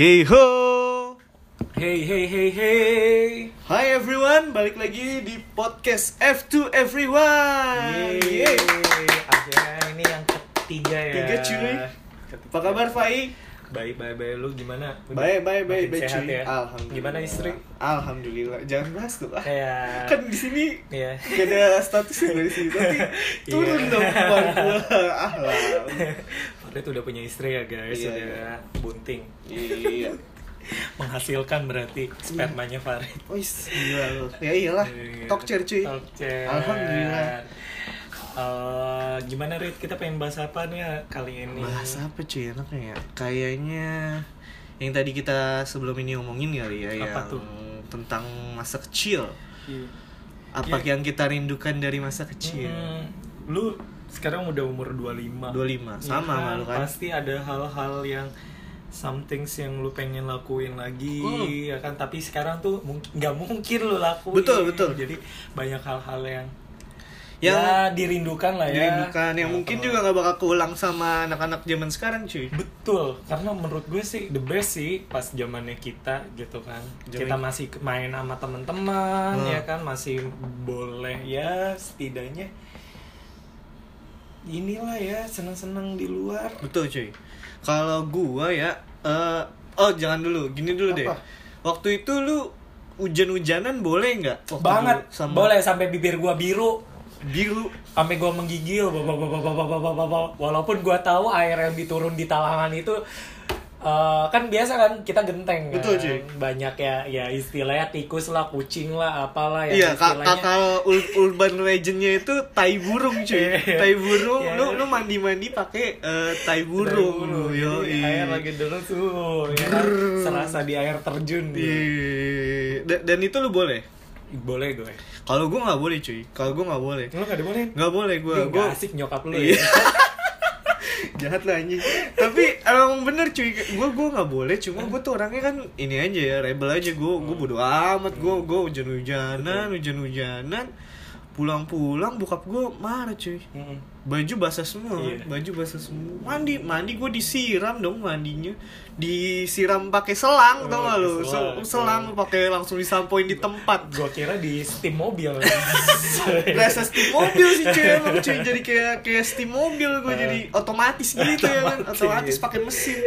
Hey ho. Hey hey hey hey. Hi everyone, balik lagi di podcast F2 Everyone. Yeay. Akhirnya ini yang ketiga ya. Tiga, cuy. Ketiga. Apa kabar Fai? Baik baik baik lu gimana? Baik, baik, baik, baik cuy. ya? Alhamdulillah. Gimana istri? Alhamdulillah. Jangan bahas tuh. ah. Kayak Kan di sini Iya. gak ada statusnya dari sini tapi turun Iya. dong gua. Ah lah. Farid udah punya istri ya guys, Iya, udah iya. bunting. Iya. Menghasilkan berarti spermanya Farid. Oh, is, gila lu. Ya iyalah. Iya. Talk chair cuy. Talk chair. Alhamdulillah. Eh, gimana Rit? Kita pengen bahas apa nih ya kali ini? Bahas apa cuy enaknya ya? Kayaknya yang tadi kita sebelum ini ngomongin kali ya Apa yang tuh? tentang masa kecil. Iya. Apa Ya. yang kita rindukan dari masa kecil? Hmm, lu sekarang udah umur 25 25, Ya sama sama lu kan? Pasti ada hal-hal yang something yang lu pengen lakuin lagi Hmm. ya kan tapi sekarang tuh nggak mungkin lu lakuin Betul, betul. jadi banyak hal-hal yang Yang ya dirindukan lah ya Dirindukan yang Nah, mungkin kalau- juga nggak bakal keulang sama anak-anak zaman sekarang cuy. betul karena menurut gue sih the best sih pas zamannya kita gitu kan Zaman- kita masih main sama teman-teman Hmm. ya kan masih boleh ya setidaknya inilah ya senang-senang di luar. Betul cuy. Kalau gua ya uh, oh jangan dulu. Gini dulu Apa? deh waktu itu lu hujan-hujanan boleh nggak? Banget. sama... boleh sampai bibir gua biru. Biru. Sampai gua menggigil. Walaupun gua tahu air yang diturun di talangan itu eh, kan biasa kan kita genteng kan? Betul, cuy. banyak ya ya istilahnya tikus lah kucing lah apalah ya Iya, istilahnya kakak ur- urban legendnya itu tai burung cuy. Iya. tai burung, Iya. lu lu mandi mandi pakai eh, tai burung, burung. jadi Yo, air lagi deras tuh ya kan? serasa di air terjun gitu. Iya. Dan, dan itu lu boleh. boleh gue Kalau gua nggak boleh cuy. Kalau gua nggak boleh. lu Nggak boleh gua. Ih, Gua gak asik nyokap lu Iya. ya jahat lah anjing. Tapi emang bener cuy. Gua gua nggak boleh. Cuma gua tuh orangnya kan ini aja ya, rebel aja. Gua gua bodo amat. Gua gua hujan-hujanan, hujan-hujanan. Pulang-pulang bokap gua marah cuy. Baju basah semua Iya. baju basah semua. Mandi mandi gue disiram dong mandinya. Disiram pakai selang Oh, tau gak Se- selang. selang pakai langsung disampoin di tempat. Gua kira di steam mobil. berasa steam mobil sih cuy. Emang cuy. Jadi kayak kayak steam mobil gue jadi otomatis gitu ya kan. Otomatis. otomatis pakai mesin.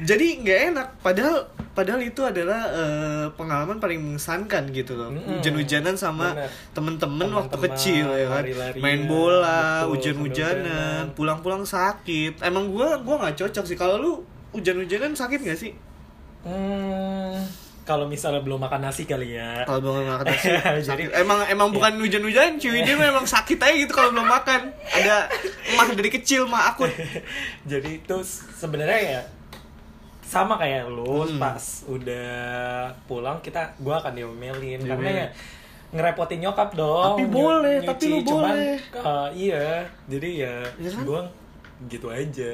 Jadi nggak enak. Padahal padahal itu adalah eh, pengalaman paling mengesankan gitu loh. Hujan-hujanan sama temen-temen waktu kecil ya kan. main bola betul, hujan-hujanan hujan-hujanan. pulang-pulang sakit. Emang gua gua nggak cocok sih. Kalau lu hujan-hujanan sakit gak sih? Hmm, kalau misalnya belum makan nasi kali ya. kalau belum makan nasi Jadi- emang emang bukan hujan-hujanan cuy. Dia memang sakit aja gitu kalau belum makan. Ada emang dari kecil mah aku Jadi itu sebenarnya ya sama kayak lu Hmm. pas udah pulang kita gua akan diomelin. Karena ya ngerepotin nyokap dong. Tapi boleh, nyuci. tapi lu Cuman, boleh. eh, iya, jadi ya, Ya kan? gua gitu aja.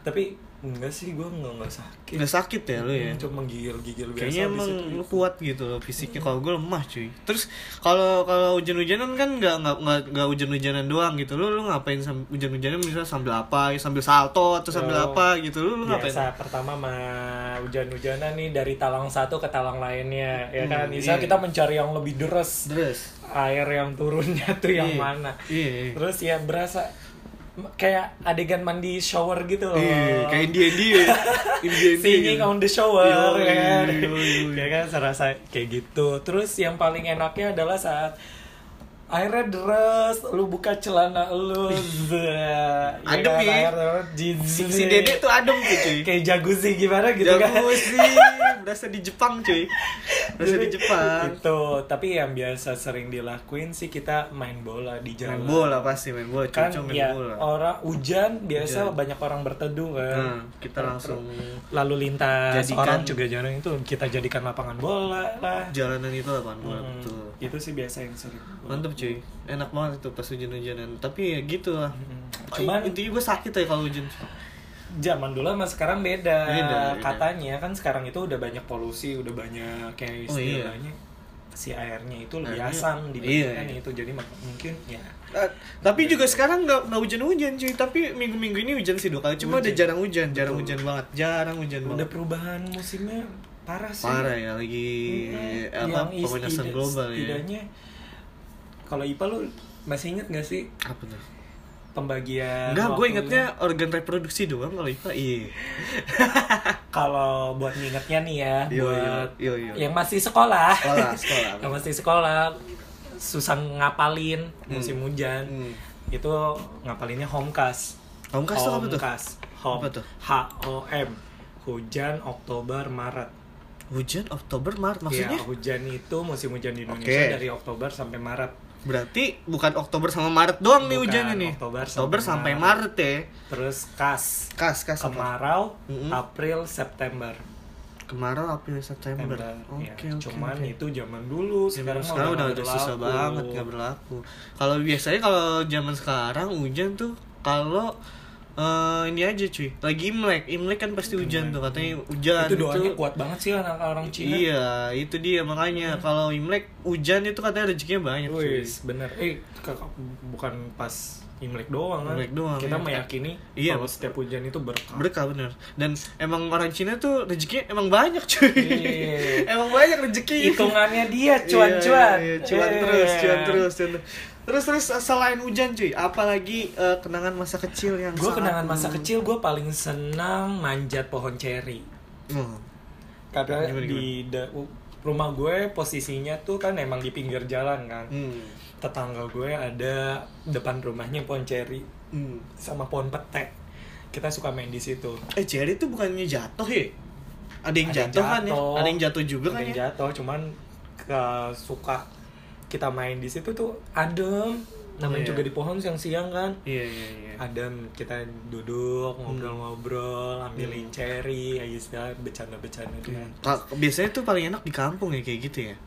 Tapi enggak sih gua nggak nggak sakit. nggak sakit ya lu ya Hmm, Cuma menggigil-gigil biasa kayaknya emang itu. lu kuat gitu loh fisiknya kalau gue lemah cuy terus kalau kalau hujan-hujanan kan nggak nggak nggak nggak hujan-hujanan doang gitu lu lu ngapain hujan-hujanan misalnya sambil apa sambil salto atau sambil Oh. apa gitu lu lu ngapain biasa pertama mah hujan-hujanan nih dari talang satu ke talang lainnya ya kan Hmm, bisa iya. kita mencari yang lebih deras Terus air yang turunnya tuh yang Iya. mana Iya, iya. terus ya berasa kayak adegan mandi shower gitu loh. Iya, kayak India India, India singing on the shower Yoi, ya kan? ya kan serasa kayak gitu. Terus yang paling enaknya adalah saat airnya deras lu buka celana lu ya Adem kan, ya. Si, si Dede tuh adem tuh cuy. kayak jacuzzi gimana gitu kan Jacuzzi, berasa di Jepang cuy. Berasa di Jepang. itu tapi yang biasa sering dilakuin sih kita main bola di jalan Main bola pasti main bola, kan cucu main ya bola. orang hujan biasa Hujan. banyak orang berteduh kan Nah, kita langsung lalu lintas Jadikan- orang juga jarang itu kita jadikan lapangan bola lah jalanan itu lapangan bola Hmm, betul. itu sih biasa yang sering Mantep cuy, enak banget itu pas hujan-hujanan. Tapi ya gitu lah. Hmm. Cuman intinya gue sakit ya kalau hujan. zaman dulu sama sekarang beda. Beda, beda. katanya kan sekarang itu udah banyak polusi udah banyak kayak Oh, iya. istilahnya si airnya itu lebih Airnya- asam dibandingkan iya, iya. itu jadi mungkin ya Eh, tapi juga sekarang nggak nggak hujan-hujan cuy tapi minggu-minggu ini hujan sih dua kali cuma udah Hujan. jarang hujan jarang Betul. hujan banget jarang hujan udah banget perubahan musimnya parah sih parah ya lagi Mm-mm. apa Yang pemanasan global ya kalau IPA lu masih inget gak sih apa tuh pembagian Enggak, gue ingetnya organ reproduksi doang kalau IPA iya kalau buat ngingetnya nih ya Yo, buat yo, yo, yo. yang masih sekolah Sekolah, sekolah. yang masih sekolah susah ngapalin musim hujan Hmm. itu ngapalinnya homecast Homecast tuh apa tuh? Homecast. Home. Apa tuh? H O M hujan Oktober Maret hujan Oktober Maret maksudnya ya hujan itu musim hujan di Indonesia Oke. dari Oktober sampai Maret berarti bukan Oktober sama Maret doang nih Bukan, hujannya nih. Oktober Oktober sampai sampai Maret. Maret ya. Terus kas. Kas kas apa? Kemarau Mm-mm. April September. Kemarau April September. Oke ya, oke cuman oke. itu zaman dulu sekarang, mah sekarang udah udah susah banget nggak berlaku. Kalau biasanya kalau zaman sekarang hujan tuh kalau eh, ini aja cuy lagi imlek imlek kan pasti hujan tuh katanya hujan itu doanya kuat banget sih anak orang Cina iya itu dia makanya kalau imlek hujan itu katanya rezekinya banyak cuy Wis, bener. Eh, ke- bukan pas Imlek doang kan. Imlek doang, Kita ya. meyakini Iya. kalau setiap hujan itu berkah. berkah bener dan emang orang Cina tuh rezekinya emang banyak cuy Iya. emang banyak rezeki Hitungannya dia cuan-cuan. Iya, iya, iya. cuan terus cuan terus cuan terus terus terus selain hujan cuy apalagi eh, kenangan masa kecil yang Gue kenangan masa kecil gue paling senang manjat pohon ceri. Hmm. Karena Gimana, di da- rumah gue posisinya tuh kan emang di pinggir jalan kan. Hmm. Tetangga gue ada depan rumahnya pohon ceri Hmm. sama pohon petek. Kita suka main di situ. eh Cherry itu bukannya jatuh ya ada yang Ada yang jatuh kan ya ada yang jatuh juga Ada kan yang ya jatuh cuman ke suka kita main di situ tuh adem. Namanya Iya. juga di pohon siang-siang kan. Iya iya iya. Adem kita duduk ngobrol-ngobrol ambilin Hmm. cherry ya istilah bercanda-bercanda. Dia Ka- biasanya tuh paling enak di kampung ya kayak gitu ya? Hmm,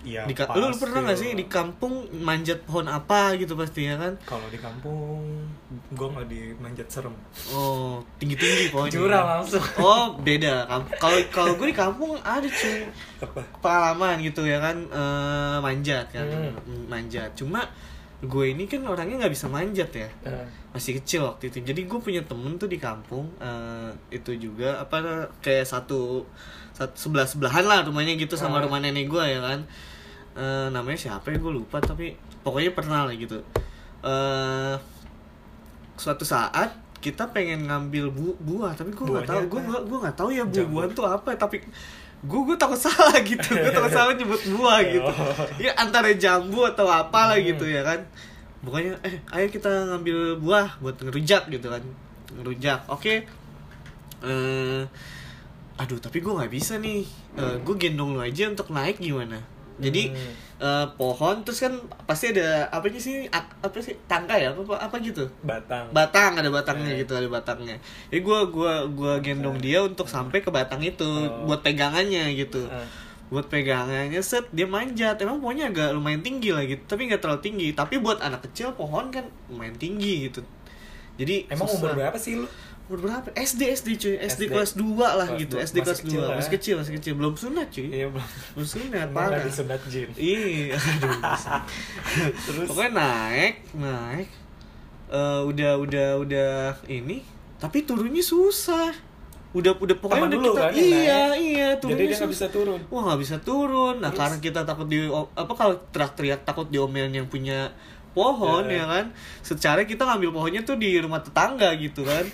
iya di ka- lu, pasti pernah nggak sih di kampung manjat pohon apa gitu pasti ya kan? Kalau di kampung gue nggak dimanjat serem. Oh tinggi tinggi pohonnya. Jurang langsung. Oh beda. Kalau kalau gue di kampung ada cuy. Apa? Pengalaman gitu ya kan? Eh, manjat kan? Hmm. manjat. Cuma gue ini kan orangnya nggak bisa manjat ya. Eh, masih kecil waktu itu. Jadi gue punya temen tuh di kampung eh, itu juga apa kayak satu sebelah sebelahan lah rumahnya gitu sama Ah. rumah nenek gue ya kan. Eh, namanya siapa ya? Gue lupa tapi pokoknya pernah lah gitu. Eh suatu saat kita pengen ngambil bu buah tapi gue nggak tahu. Gue gue nggak tahu ya Jambu. buah-buahan tuh apa tapi gue gue takut salah gitu. Gue takut salah nyebut buah gitu. Oh. ya antara jambu atau apa lah Hmm. gitu ya kan. Pokoknya eh ayo kita ngambil buah buat ngerujak gitu kan. Ngerujak oke. Eh aduh tapi gue nggak bisa nih. Eh, gue gendong lu aja untuk naik gimana? Jadi Hmm. eh, pohon terus kan pasti ada apa sih? Apa sih? Tangga ya? Apa apa, gitu? Batang. Batang ada batangnya Hmm. gitu ada batangnya. Jadi gue gua gua gendong dia untuk sampai ke batang itu Oh. buat pegangannya gitu. Eh, buat pegangannya set dia manjat. Emang pohonnya agak lumayan tinggi lah gitu tapi nggak terlalu tinggi. Tapi buat anak kecil pohon kan lumayan tinggi gitu. Jadi emang susah. umur berapa sih lu umur berapa? SD SD cuy. SD, SD. kelas 2 lah Kelas gitu. SD Masih kelas kecil 2 lah masih ya. kecil masih kecil. Belum sunat cuy. Iya belum. Belum sunat parah. Disunat jin. Iya. Aduh. Terus? Pokoknya naik naik. Eh, udah udah udah ini tapi turunnya susah. Udah udah pokoknya Temen udah dulu kita. kan iya naik. iya jadi turunnya dia nggak bisa turun. Wah nggak bisa turun. Nah Terus? karena kita takut di apa kalau teriak-teriak takut diomelin yang punya pohon Ya. ya kan. Secara kita ngambil pohonnya tuh di rumah tetangga gitu kan.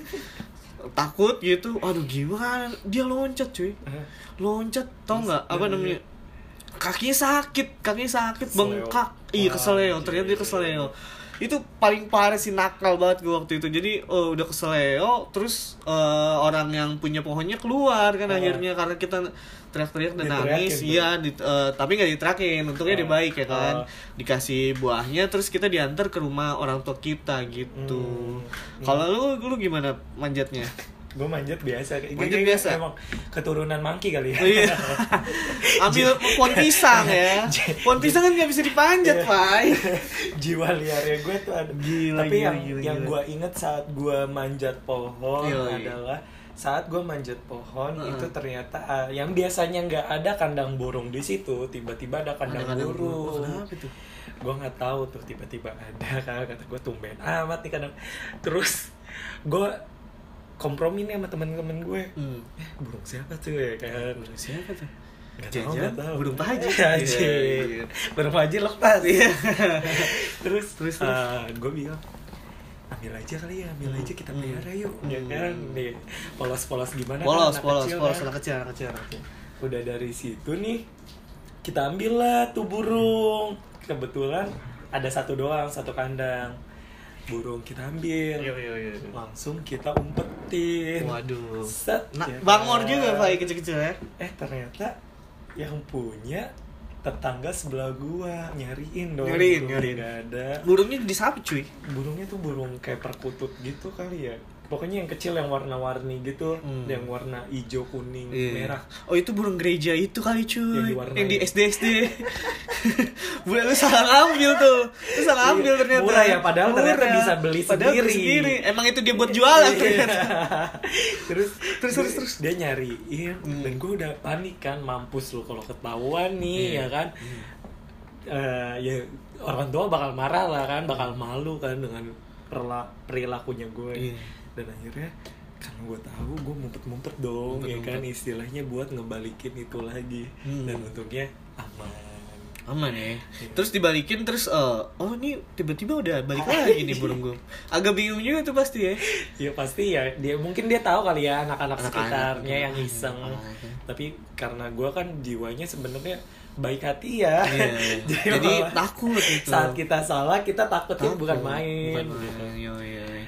takut gitu. Aduh gimana? Dia loncat cuy. Eh, Loncat tau nggak apa Iya, namanya? Kakinya sakit, kakinya sakit, bengkak. Iya Wah, keseleo. Ternyata dia keseleo. Itu paling parah sih nakal banget gue waktu itu. Jadi oh, udah keseleo, terus eh, orang yang punya pohonnya keluar kan Oh. akhirnya karena kita teriak-teriak dan nangis iya di- eh, tapi nggak diterakin untungnya dia Oh. baik ya kan Oh. dikasih buahnya terus kita diantar ke rumah orang tua kita gitu Hmm. kalau lu lu gimana manjatnya gue manjat biasa kayak Manjat biasa? emang keturunan monkey kali ya Oh, iya. ambil pohon pisang ya pohon pisang kan nggak bisa dipanjat Iya. pak jiwa liarnya gue tuh ada Gila, tapi gila, yang gila, yang gila. gue inget saat gue manjat pohon Yoi. adalah saat gue manjat pohon Heeh. itu ternyata ah, yang biasanya nggak ada kandang burung di situ tiba-tiba ada kandang, Ada kandang burung. burung. Kenapa itu? gue nggak tahu tuh tiba-tiba ada kata gue tumben amat nih kadang terus gue kompromi nih sama temen-temen gue Hmm. eh burung siapa tuh ya kan Burung siapa tuh? Gak tahu, gak tahu. burung Pak Haji. Haji. Iya, iya. Burung Pak Haji lepas. Iya. terus Terus, terus. gue bilang ambil aja kali ya, ambil aja kita Hmm. pelihara yuk, ya Hmm. kan? Nih, polos-polos gimana? kan, Polos, anak polos, kecil polos, kan? anak kecil, anak kecil, anak kecil. Udah dari situ nih, kita ambil lah tuh burung. Kebetulan ada satu doang, satu kandang. Burung kita ambil. Iya, iya, iya. Langsung kita umpetin. Waduh. Set, Nah, ya bangor kan? juga Pak kecil-kecil ya. eh ternyata yang punya tetangga sebelah gua nyariin dong Nyariin, nyariin. nggak ada Burungnya disapu cuy. burungnya tuh burung kayak perkutut gitu kali ya pokoknya yang kecil yang warna-warni gitu Hmm. yang warna hijau kuning Iya. merah Oh itu burung gereja itu kali cuy. Yang Yang, di SD SD. Buat lu salah ngambil tuh. Lu salah ambil Iya, ternyata. murah ya, padahal ternyata bisa beli Padahal beli sendiri. Emang itu dia buat jualan Iya. ternyata. terus Terus, terus, terus. dia nyariin Hmm. dan gue udah panik kan mampus lu kalau ketahuan nih Iya. ya kan Eh, ya orang tua bakal marah lah kan bakal malu kan dengan perilakunya gue Iya. dan akhirnya karena gue tahu gue mumpet-mumpet dong ya kan istilahnya buat ngebalikin itu lagi Hmm. dan untungnya aman Aman ya. Iya. Terus dibalikin terus eh, oh ini tiba-tiba udah balik lagi nih burung gue. Agak bingung juga tuh pasti ya. ya pasti ya dia mungkin dia tahu kali ya anak-anak Anak-anak. sekitarnya yang iseng Oh, tapi karena gue kan jiwanya sebenarnya baik hati ya Iya. Jadi takut gitu. saat kita salah kita takutnya Takut. bukan main Bukan main. Yo, yo, yo.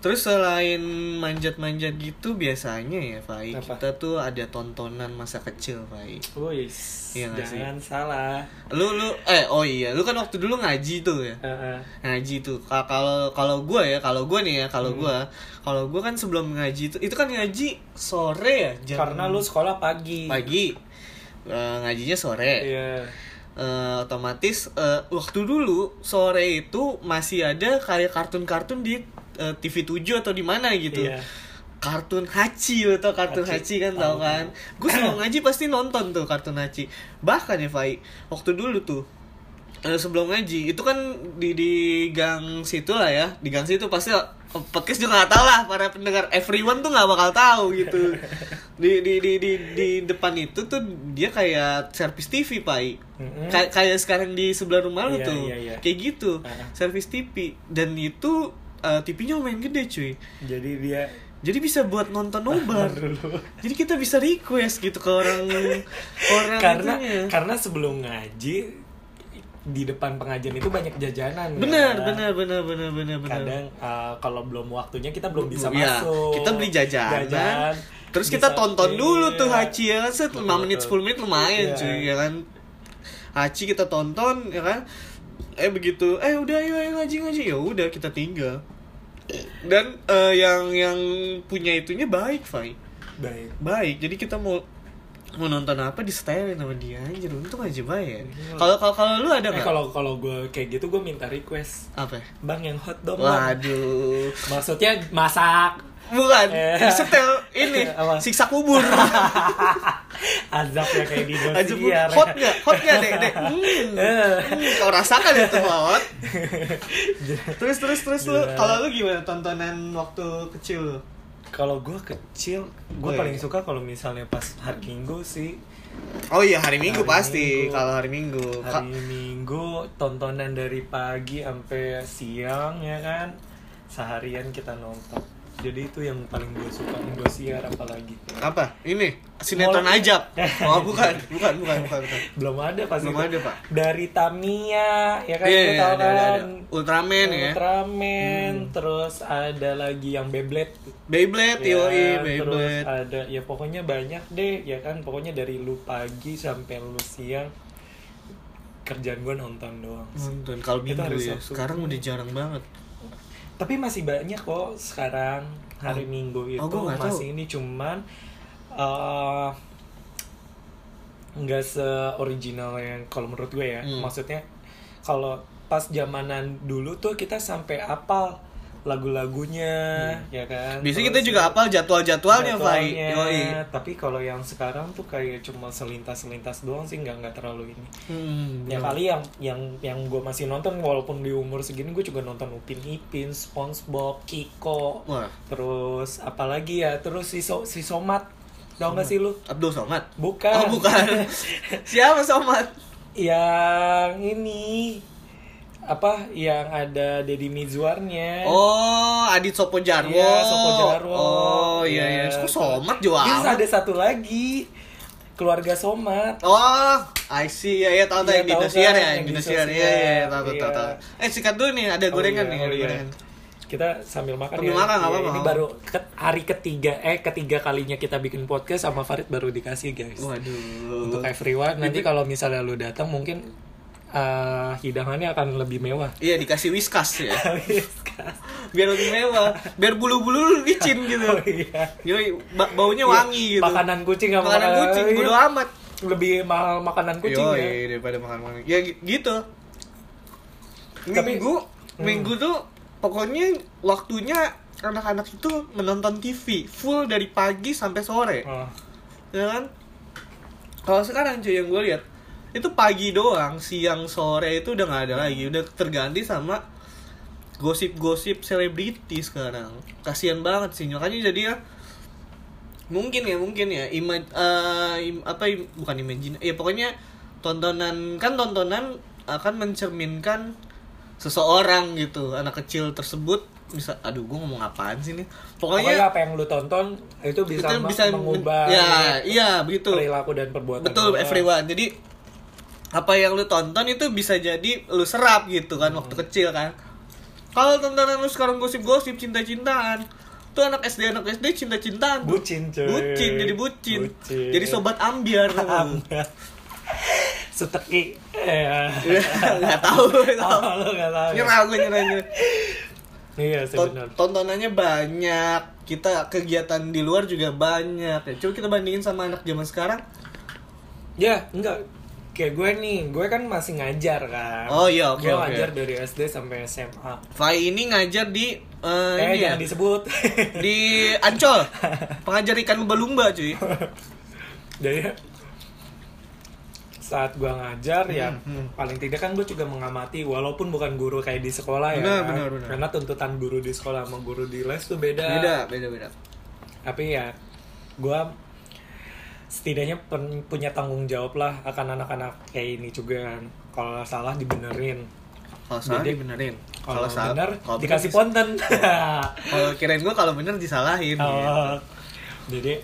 Terus selain manjat-manjat gitu biasanya ya, Fai, Apa? kita tuh ada tontonan masa kecil, Fai. Wih, Iya nggak sih? jangan salah. Lu lu eh oh iya, lu kan waktu dulu ngaji tuh ya. Heeh. Ngaji tuh. Ka- Kalau kalau gua ya, kalau gua nih ya, kalau Hmm. gua, kalau gua kan sebelum ngaji itu itu kan ngaji sore ya, jam Karena lu sekolah pagi. pagi. Eh, ngajinya sore. Iya. Eh, otomatis eh, waktu dulu sore itu masih ada kayak kartun-kartun di eh, TV 7 atau di mana gitu. Iya. Kartun Hachi atau kartun Hachi, Hachi, kan tau kan. Gue sebelum ngaji pasti nonton tuh kartun Hachi. Bahkan ya Fai, waktu dulu tuh eh, sebelum ngaji itu kan di di gang situ lah ya di gang situ pasti podcast juga nggak tahu lah para pendengar everyone tuh nggak bakal tahu gitu di di di di di depan itu tuh dia kayak servis TV pai Mm-mm. Kay- kayak sekarang di sebelah rumah lu Iya, tuh iya, iya. kayak gitu Ah. servis TV dan itu eh, TV-nya lumayan gede cuy Jadi dia jadi bisa buat nonton nobar jadi kita bisa request gitu ke orang orang karena itunya. karena sebelum ngaji di depan pengajian itu banyak jajanan. benar kan? benar benar benar benar benar Kadang uh, kalau belum waktunya kita belum bisa Iya, masuk. kita beli jajanan, Jajan, terus kita tonton dulu tuh iya. Hachi ya kan set 5 Betul, menit betul. 10 menit lumayan Iya. cuy ya kan Hachi kita tonton ya kan eh begitu. Eh udah ayo ayo ngaji ngaji. Ya udah kita tinggal. Dan eh, yang yang punya itunya baik Fai. Baik. baik. Jadi kita mau mau nonton apa di setelin sama dia anjir. Untung aja bayar. Iya. kalau kalau kalau lu ada Eh, nggak? kalau kalau gue kayak gitu gue minta request. Apa? Bang yang hot dong bang. waduh. Maksudnya masak bukan Eh. setel ini Apa? siksa kubur azab ya kayak di Indosiar hot nggak? Hot nggak dek dek? Hmm, Eh. hmm, kau rasakan itu hot. terus terus terus lu, kalau lu gimana tontonan waktu kecil lu? kalau gue kecil gue Oh, paling iya. suka kalau misalnya pas hari minggu sih Oh iya hari Minggu Hari pasti kalau hari Minggu. Hari minggu tontonan dari pagi sampai siang ya kan seharian kita nonton jadi itu yang paling gue suka Indosiar apalagi apa? Ini sinetron Mall. ajab. Oh bukan, bukan, bukan, bukan. bukan. belum ada pasti Belum ada, Pak. dari Tamiya ya kan Iya, lu iya, tahu ada, ada, kan ada. Ultraman ya. Ultraman terus ada lagi yang Beyblade Beyblade, Ya, yoi, terus Beyblade. ada ya pokoknya banyak deh ya kan pokoknya dari lu pagi sampai lu siang kerjaan gue nonton doang Nonton kalau ya. Sekarang udah jarang banget. Tapi masih banyak kok sekarang hari Minggu itu oh, gua nggak masih ini cuman eh, nggak se original yang kalau menurut gue ya. Hmm. maksudnya kalau pas zamanan dulu tuh kita sampai apal lagu-lagunya ya kan? Biasanya kita juga apal jadwal-jadwalnya, Fai. tapi kalau yang sekarang tuh kayak cuma selintas-selintas doang sih nggak nggak terlalu ini. Hmm, ya kali yang yang yang gue masih nonton walaupun di umur segini gue juga nonton Upin Ipin, SpongeBob, Kiko, Wah, terus apalagi ya terus si so, si Somat. Tau gak sih lu? Abdul Somad. bukan. Oh, bukan. Siapa Somad? yang ini apa yang ada Deddy Mizwarnya Oh, Adit Sopo Jarwo. Iya, Sopo Jarwo. Oh, iya iya. Iya. Kok Somad jual Terus ada satu lagi keluarga Somat Oh, I see. Ya, ya tahu tahu yang di tahu Indosiar kan, ya, yang Indosiar. Iya, iya, tahu tahu tahu. Eh, sikat dulu nih, ada gorengan Oh, nih, iya, ada oh, iya. gorengan. kita sambil makan Sambil ya. makan, Iya, apa-apa, Ini baru ke- hari ketiga eh ketiga kalinya kita bikin podcast sama Farid baru dikasih guys. Waduh. Untuk everyone nanti kalau misalnya lu datang mungkin eh, hidangannya akan lebih mewah. Iya, dikasih whiskas ya. Biar lebih mewah, biar bulu-bulu lu licin gitu. oh iya. Yoi, ba- baunya wangi gitu. Makanan kucing sama Makanan kucing, iya. bodo amat. Lebih mahal makanan kucing Yoi, ya. daripada makan makan. Ya gi- gitu. Tapi- Minggu, Hmm. minggu tuh pokoknya waktunya anak-anak itu menonton TV full dari pagi sampai sore, Oh. ya kan? Kalau sekarang cuy yang gue lihat itu pagi doang, siang sore itu udah nggak ada lagi, udah terganti sama gosip-gosip selebriti sekarang. Kasihan banget sih, makanya jadi ya mungkin ya mungkin ya ima eh, im- apa im- bukan imagine ya pokoknya tontonan kan tontonan akan mencerminkan seseorang gitu anak kecil tersebut bisa aduh gue ngomong apaan sih nih Pokoknya pokoknya apa yang lu tonton itu bisa, itu bisa men- mengubah ya iya begitu perilaku dan perbuatan. betul orang. everyone jadi apa yang lu tonton itu bisa jadi lu serap gitu kan waktu Hmm. kecil kan kalau tontonan lu sekarang gosip-gosip cinta-cintaan tuh anak SD anak SD cinta-cintaan. Bucin, cuy. bucin jadi bucin, Bucin. jadi sobat ambiar? Seteki. Ya. nggak tahu nggak tahu Oh, nggak tahu. nyerah gue nyerah nyerah Iya tontonannya banyak kita kegiatan di luar juga banyak ya coba kita bandingin sama anak zaman sekarang Ya, enggak. Kayak gue nih, gue kan masih ngajar kan. Oh, iya, oke, Gue oke. ngajar dari SD sampai SMA. Fai ini ngajar di eh, Eh, ini ya, jangan disebut. di Ancol pengajar ikan lumba-lumba cuy Jadi saat gue ngajar ya hmm. paling tidak kan gue juga mengamati walaupun bukan guru kayak di sekolah ya Benar, kan. benar, benar. karena tuntutan guru di sekolah sama guru di les tuh beda beda beda beda tapi ya gue setidaknya pen- punya tanggung jawab lah akan anak-anak kayak ini juga. Kalau salah dibenerin. Kalau salah Jadi, dibenerin. kalau salah bener bener dikasih ponten kalau kirain gue kalau bener disalahin gitu. Oh, jadi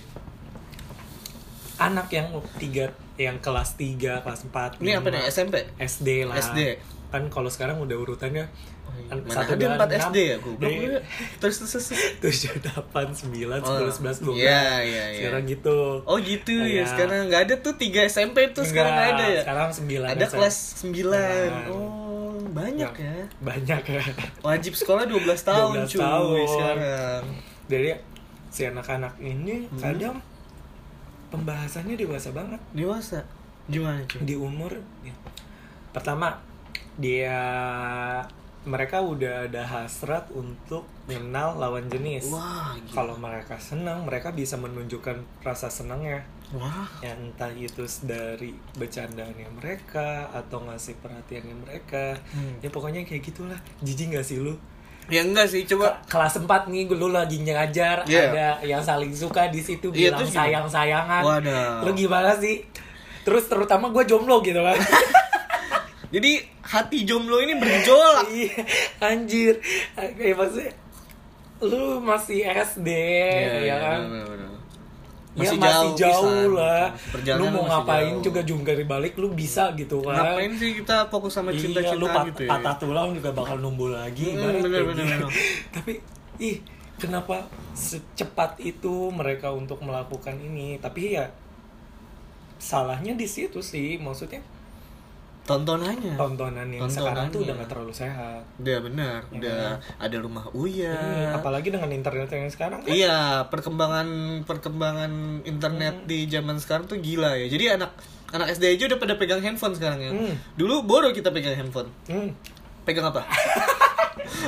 anak yang tiga yang kelas 3, kelas 4 ini apa nih? SMP SD lah. SD. kan kalau sekarang udah urutannya satu ada dua, 4 enam. SD ya gue Jadi, terus terus terus tujuh delapan sembilan Oh, sepuluh sebelas dua belas iya, iya, iya. sekarang gitu oh gitu ya Iya. sekarang nggak ada tuh 3 SMP tuh sekarang nggak ada ya sekarang sembilan ada SM. kelas 9 Sembilan. oh banyak ya banyak ya wajib sekolah 12 tahun 12 cuy tahun. sekarang jadi si anak-anak ini Hmm. kadang pembahasannya dewasa banget dewasa gimana cuy di umur ya. pertama dia mereka udah ada hasrat untuk mengenal lawan jenis. Wah kalau mereka senang mereka bisa menunjukkan rasa senangnya. Wah. Ya entah itu dari bercandaannya mereka atau ngasih perhatiannya mereka. Hmm. ya pokoknya kayak gitulah. Jijik gak sih lu? Ya enggak sih coba Ke- kelas 4 nih lu lagi ngajar Iya. ada yang saling suka di situ Iya, bilang terus gimana? sayang sayangan Waduh. lu gimana sih? Terus terutama gue jomblo gitu kan jadi hati jomblo ini bergejolak iya anjir kayak maksudnya lu masih SD Iya, ya kan bener, bener, bener. Ya, Masih, masih jauh, jauh, pisan. lah Perjalanan lu mau masih ngapain jauh. juga jungkir balik lu bisa gitu kan ngapain sih kita fokus sama iya, cinta-cintaan lu pat- gitu ya patah tulang juga bakal numbuh lagi Hmm, bener, bener, bener. tapi ih kenapa secepat itu mereka untuk melakukan ini tapi ya salahnya di situ sih maksudnya tontonannya tontonan yang sekarang tuh Tontonannya. udah gak terlalu sehat udah benar Ya udah ada rumah Uya Hmm, apalagi dengan internet yang sekarang kan iya perkembangan perkembangan internet Hmm. di zaman sekarang tuh gila ya jadi anak anak SD aja udah pada pegang handphone sekarang ya Hmm. dulu bodoh kita pegang handphone hmm, pegang apa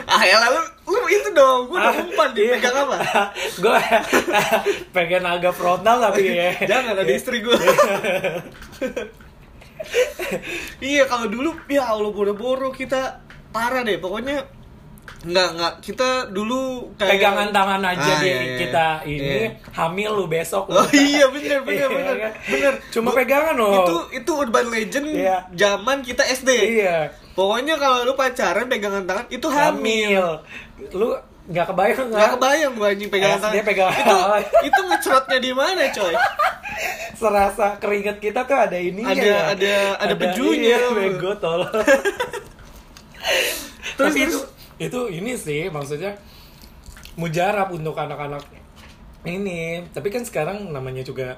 ah ya lu, lu itu dong, gua udah umpan di Iya. pegang apa? gue pengen agak frontal tapi ya Jangan ada istri gua. iya kalau dulu ya Allah boro-boro kita parah deh pokoknya nggak nggak kita dulu kayak pegangan tangan aja Ah, deh iya, iya. kita ini Iya. hamil lu besok Oh iya bener bener Iya, bener kan? bener. Cuma Gua- pegangan loh. Itu itu urban legend Iya. zaman kita SD. iya Pokoknya kalau lu pacaran pegangan tangan itu hamil. hamil lu nggak kebayang Nggak kebayang gua anjing pegangan tangan. pegangan itu itu ngecerotnya di mana coy? serasa keringet kita tuh ada ininya Ada- ya. ada- ada pejunya. iya, bego tol Terus, tapi itu itu ini sih maksudnya mujarab untuk anak-anak ini tapi kan sekarang namanya juga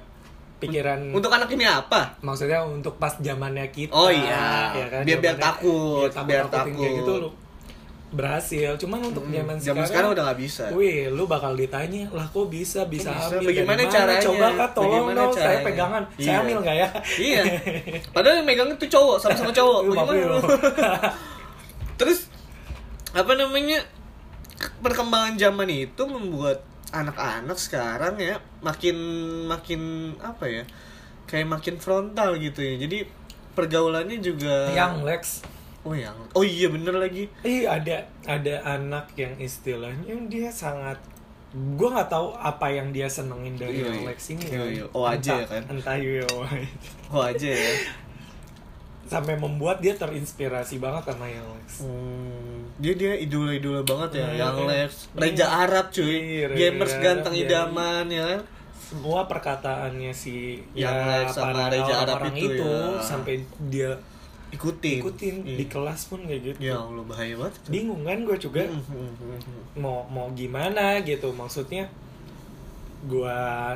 pikiran Untuk anak ini apa? maksudnya untuk pas zamannya kita Oh iya. ya kan? Biar- biar Zamannya- takut, iya, biar takut-takutin kayak takut. gitu lu berhasil cuman untuk Hmm, zaman zaman sekarang, sekarang udah nggak bisa. wih lu bakal ditanya lah kok bisa bisa bisa? hamil Bagaimana Dari caranya? coba kak tolong Bagaimana dong saya caranya? pegangan Iya. saya hamil nggak ya Iya. Padahal yang megang itu cowok, sama-sama cowok. Lu Bagaimana? Terus apa namanya? Perkembangan zaman itu membuat anak-anak sekarang ya makin makin apa ya? Kayak makin frontal gitu ya. Jadi pergaulannya juga yang Lex Oh yang Oh iya bener lagi. Ih ada ada anak yang istilahnya dia sangat gue nggak tahu apa yang dia senengin dari Iya, iya. Alex ini Iya, iya. Oh, aja Entah- ya kan? entah iya oh, Oh aja ya. sampai membuat dia terinspirasi banget sama yang Alex Hmm, dia dia idola-idola banget ya, Hmm. yang Lex, Raja Arab cuy, Iya, Raja gamers Arab, ganteng iya. idaman ya kan. semua perkataannya si Yang ya, Lex sama para Raja Arab orang itu itu, ya. sampai dia Ikutin. ikutin Iya. di kelas pun kayak gitu Ya Allah bahaya banget. bingung kan gue juga Hmm, hmm, hmm, mau mau gimana gitu maksudnya gua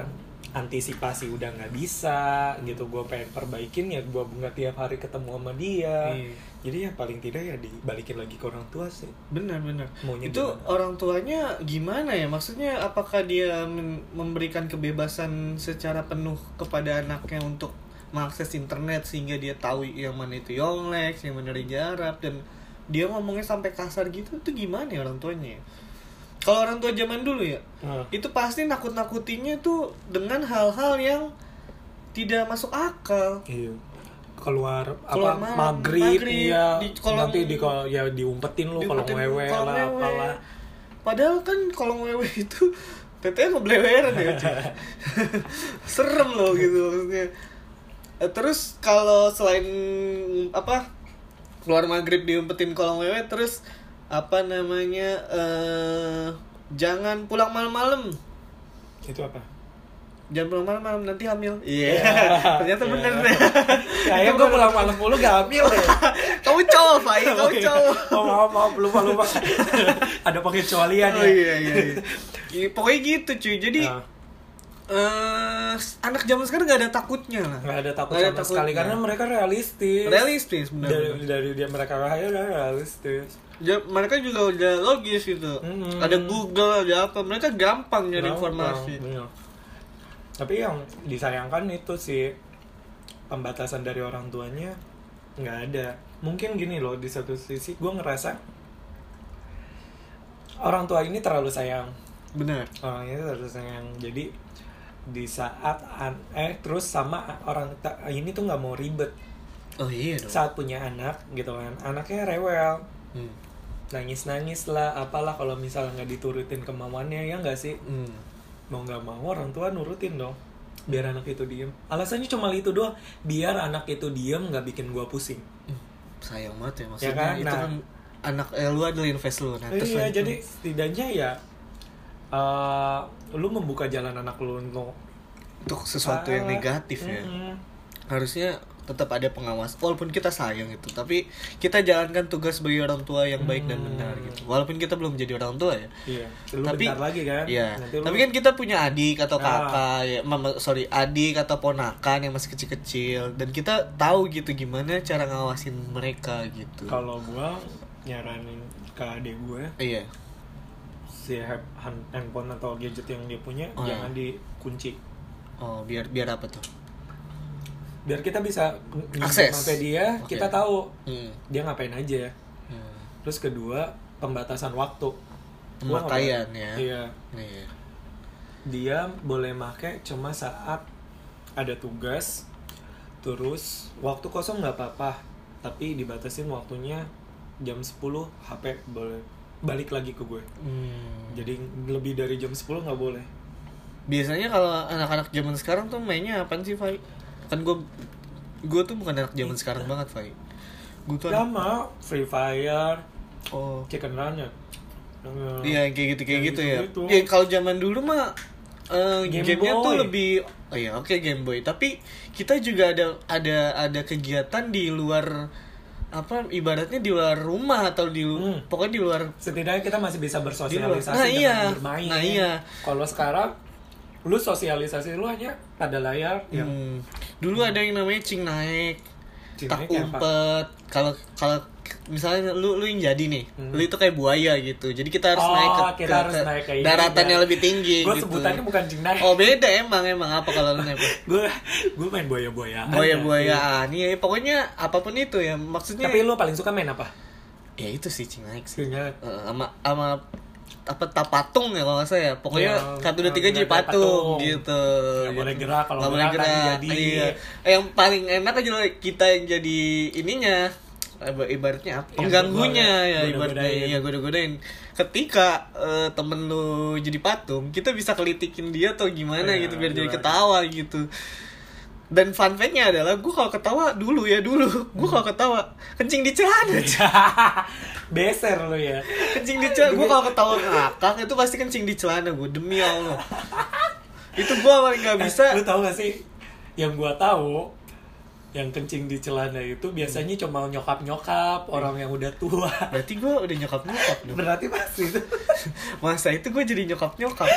antisipasi udah nggak bisa gitu gua pengen perbaikin ya gua nggak tiap hari ketemu sama dia Iya. jadi ya paling tidak ya dibalikin lagi ke orang tua sih Benar benar. Maunya Itu gimana? orang tuanya gimana ya? Maksudnya apakah dia memberikan kebebasan secara penuh kepada anaknya untuk mengakses internet sehingga dia tahu yang mana itu Yonglex, yang mana Raja Arab dan dia ngomongnya sampai kasar gitu itu gimana ya orang tuanya? ya? Kalau orang tua zaman dulu ya, Nah, itu pasti nakut-nakutinya tuh dengan hal-hal yang tidak masuk akal. iya keluar, Keluar apa malam, maghrib, maghrib, ya di kolong- nanti di kol- ya diumpetin lu kalau kolong lah apalah Padahal kan kolong wewe itu tetenya ngebleweran ya cuy. Serem loh gitu maksudnya. Eh, Terus kalau selain apa keluar maghrib diumpetin kolong wewe terus apa namanya eh jangan pulang malam-malam. Itu apa? Jangan pulang malam-malam nanti hamil. Iya. Ternyata Iya. bener deh kayak gue pulang malam mulu gak hamil ya. Kamu cowok Fai kamu Oh, iya. cowok. Oh maaf maaf. Lupa lupa. Ada pengecualian oh ya. iya iya, iya. Iya, pokoknya gitu cuy. Jadi Nah. Eh anak zaman sekarang nggak ada takutnya lah. Nggak ada takut Nggak ada sama sekali karena mereka realistis. Realistis benar dari dari dia mereka kaya udah realistis. Ya, mereka juga udah logis gitu. Hmm. ada Google ada apa. Mereka gampang nyari Gampang, informasi. iya. tapi yang disayangkan itu sih pembatasan dari orang tuanya nggak ada. Mungkin gini loh di satu sisi gue ngerasa orang tua ini terlalu sayang. Benar. Orang ini terlalu sayang. Jadi di saat an eh terus sama orang ini tuh nggak mau ribet. Oh iya dong. Saat punya anak gitu kan. Anaknya rewel. Hmm. nangis nangis lah apalah kalau misalnya nggak diturutin kemauannya ya nggak sih? Hmm. mau nggak mau orang tua nurutin dong biar anak itu diem. Alasannya cuma itu doang biar anak itu diem nggak bikin gua pusing. Sayang banget ya maksudnya Ya kan? itu Nah. kan anak eh, lu adalah invest lu nah, terus iya jadi setidaknya ya eh, lu membuka jalan anak lu untuk untuk sesuatu yang Ah, negatif ya mm-mm. harusnya tetap ada pengawas walaupun kita sayang gitu tapi kita jalankan tugas sebagai orang tua yang baik dan benar gitu walaupun kita belum jadi orang tua ya iya lu tapi lagi kan Iya. Nanti lu- Tapi kan kita punya adik atau Ah. kakak ya, mama sorry adik atau ponakan yang masih kecil-kecil dan kita tahu gitu gimana cara ngawasin mereka gitu. kalau gua nyaranin ke adik gue Iya. Si ha- han- handphone atau gadget yang dia punya Oh, jangan dikunci Oh biar biar apa tuh? biar kita bisa Akses. sampai dia Oke. kita tahu Hmm. dia ngapain aja Hmm. terus kedua pembatasan waktu Pemakaian ya. iya Iya. dia boleh make cuma saat ada tugas terus waktu kosong nggak apa-apa tapi dibatasin waktunya jam 10 HP boleh balik lagi ke gue Hmm. jadi lebih dari jam 10 nggak boleh Biasanya kalau anak-anak zaman sekarang tuh mainnya apaan sih, Fai? Kan gue gue tuh bukan anak zaman sekarang banget, Fai. Gue tuh anak- sama Free Fire oh. Chicken Run ya Iya kayak gitu kayak Kayak gitu ya. gitu-gitu. Ya kalau zaman dulu mah Game gamenya tuh lebih oh ya oke Game Boy. Tapi kita juga ada ada ada kegiatan di luar apa ibaratnya di luar rumah atau di Hmm. pokoknya di luar setidaknya kita masih bisa bersosialisasi Nah, dengan iya. bermain. Nah, iya. Kalau sekarang lu sosialisasi lu hanya pada layar yang hmm, dulu ada yang namanya cing naik, Cing tak umpet. Kalau kalau misalnya lu lu yang jadi nih, Hmm. lu itu kayak buaya gitu. Jadi kita harus Oh, naik ke, kita ke- harus ke naik kayak daratan ini, yang ya. lebih tinggi gue gitu. sebutannya bukan cingnaik Oh beda emang emang apa kalau lu naik? gue gue main boya boyaan buaya buayaan ya pokoknya apa pun itu ya maksudnya tapi lu paling suka main apa ya itu sih cing naik sih Cingnaik. Eh, sama sama apa tak patung ya kalau nggak salah ya pokoknya Iya, satu dua tiga nggak jadi patung, patung. gitu Nggak Gitu. boleh gerak, kalau Nggak boleh gerak jadi. iya. Eh, yang paling enak aja loh, kita yang jadi ininya ibaratnya apa Yang pengganggunya goda- ya ibaratnya ya goda-godain. Ketika eh, temen lu jadi patung kita bisa kelitikin dia atau gimana Iya, gitu biar jadi gimana. ketawa gitu. Dan fun fact-nya adalah gue kalau ketawa dulu ya dulu. Gue kalau ketawa kencing di celana. Beser lu ya. Kencing di celana. Gue kalau ketawa ngakak itu pasti kencing di celana gue demi allah. Itu gue paling nggak bisa lu tahu gak sih? Yang gua tahu yang kencing di celana itu biasanya cuma nyokap nyokap orang yang udah tua. Berarti gue udah nyokap nyokap dong. Berarti pasti itu. Masa itu gue jadi nyokap nyokap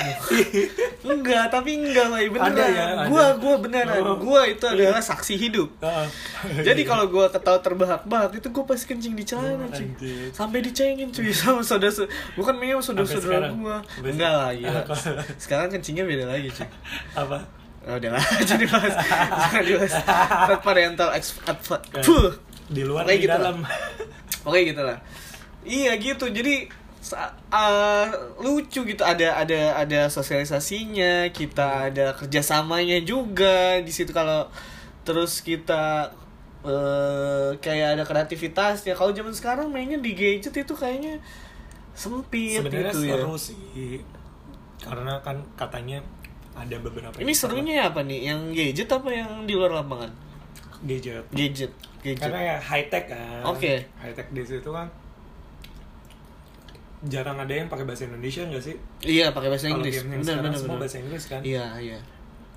enggak tapi enggak lah beneran. Ada ya, gue gue beneran. Oh. gue itu adalah saksi hidup. Heeh. jadi kalau gue ketawa terbahak-bahak itu gue pasti kencing di celana cuy. Anjir. sampai dicengin cuy sama saudara bukan Sampai saudara-saudara sekarang? gue enggak lah gila sekarang kencingnya beda lagi cuy. Apa Oh, udah lah, jadi bahas. Jangan dibahas. Parental ex... di luar Kayak di gitu lah. dalam Oke gitu lah. Iya gitu. Jadi uh, lucu gitu ada ada ada sosialisasinya, kita ada kerjasamanya juga di situ kalau terus kita eh kayak ada kreativitasnya. Kalau zaman sekarang mainnya di gadget itu kayaknya sempit sebenarnya gitu ya. seru sih karena kan katanya ada beberapa Ini serunya apa nih? Yang gadget apa yang di luar lapangan? gadget Gadget. Gadget. karena ya high tech kan Oke. high tech di situ kan jarang ada yang pakai bahasa Indonesia nggak sih Iya, pakai bahasa Inggris. game yang Benar, benar, semua benar. bahasa Inggris kan Iya, iya.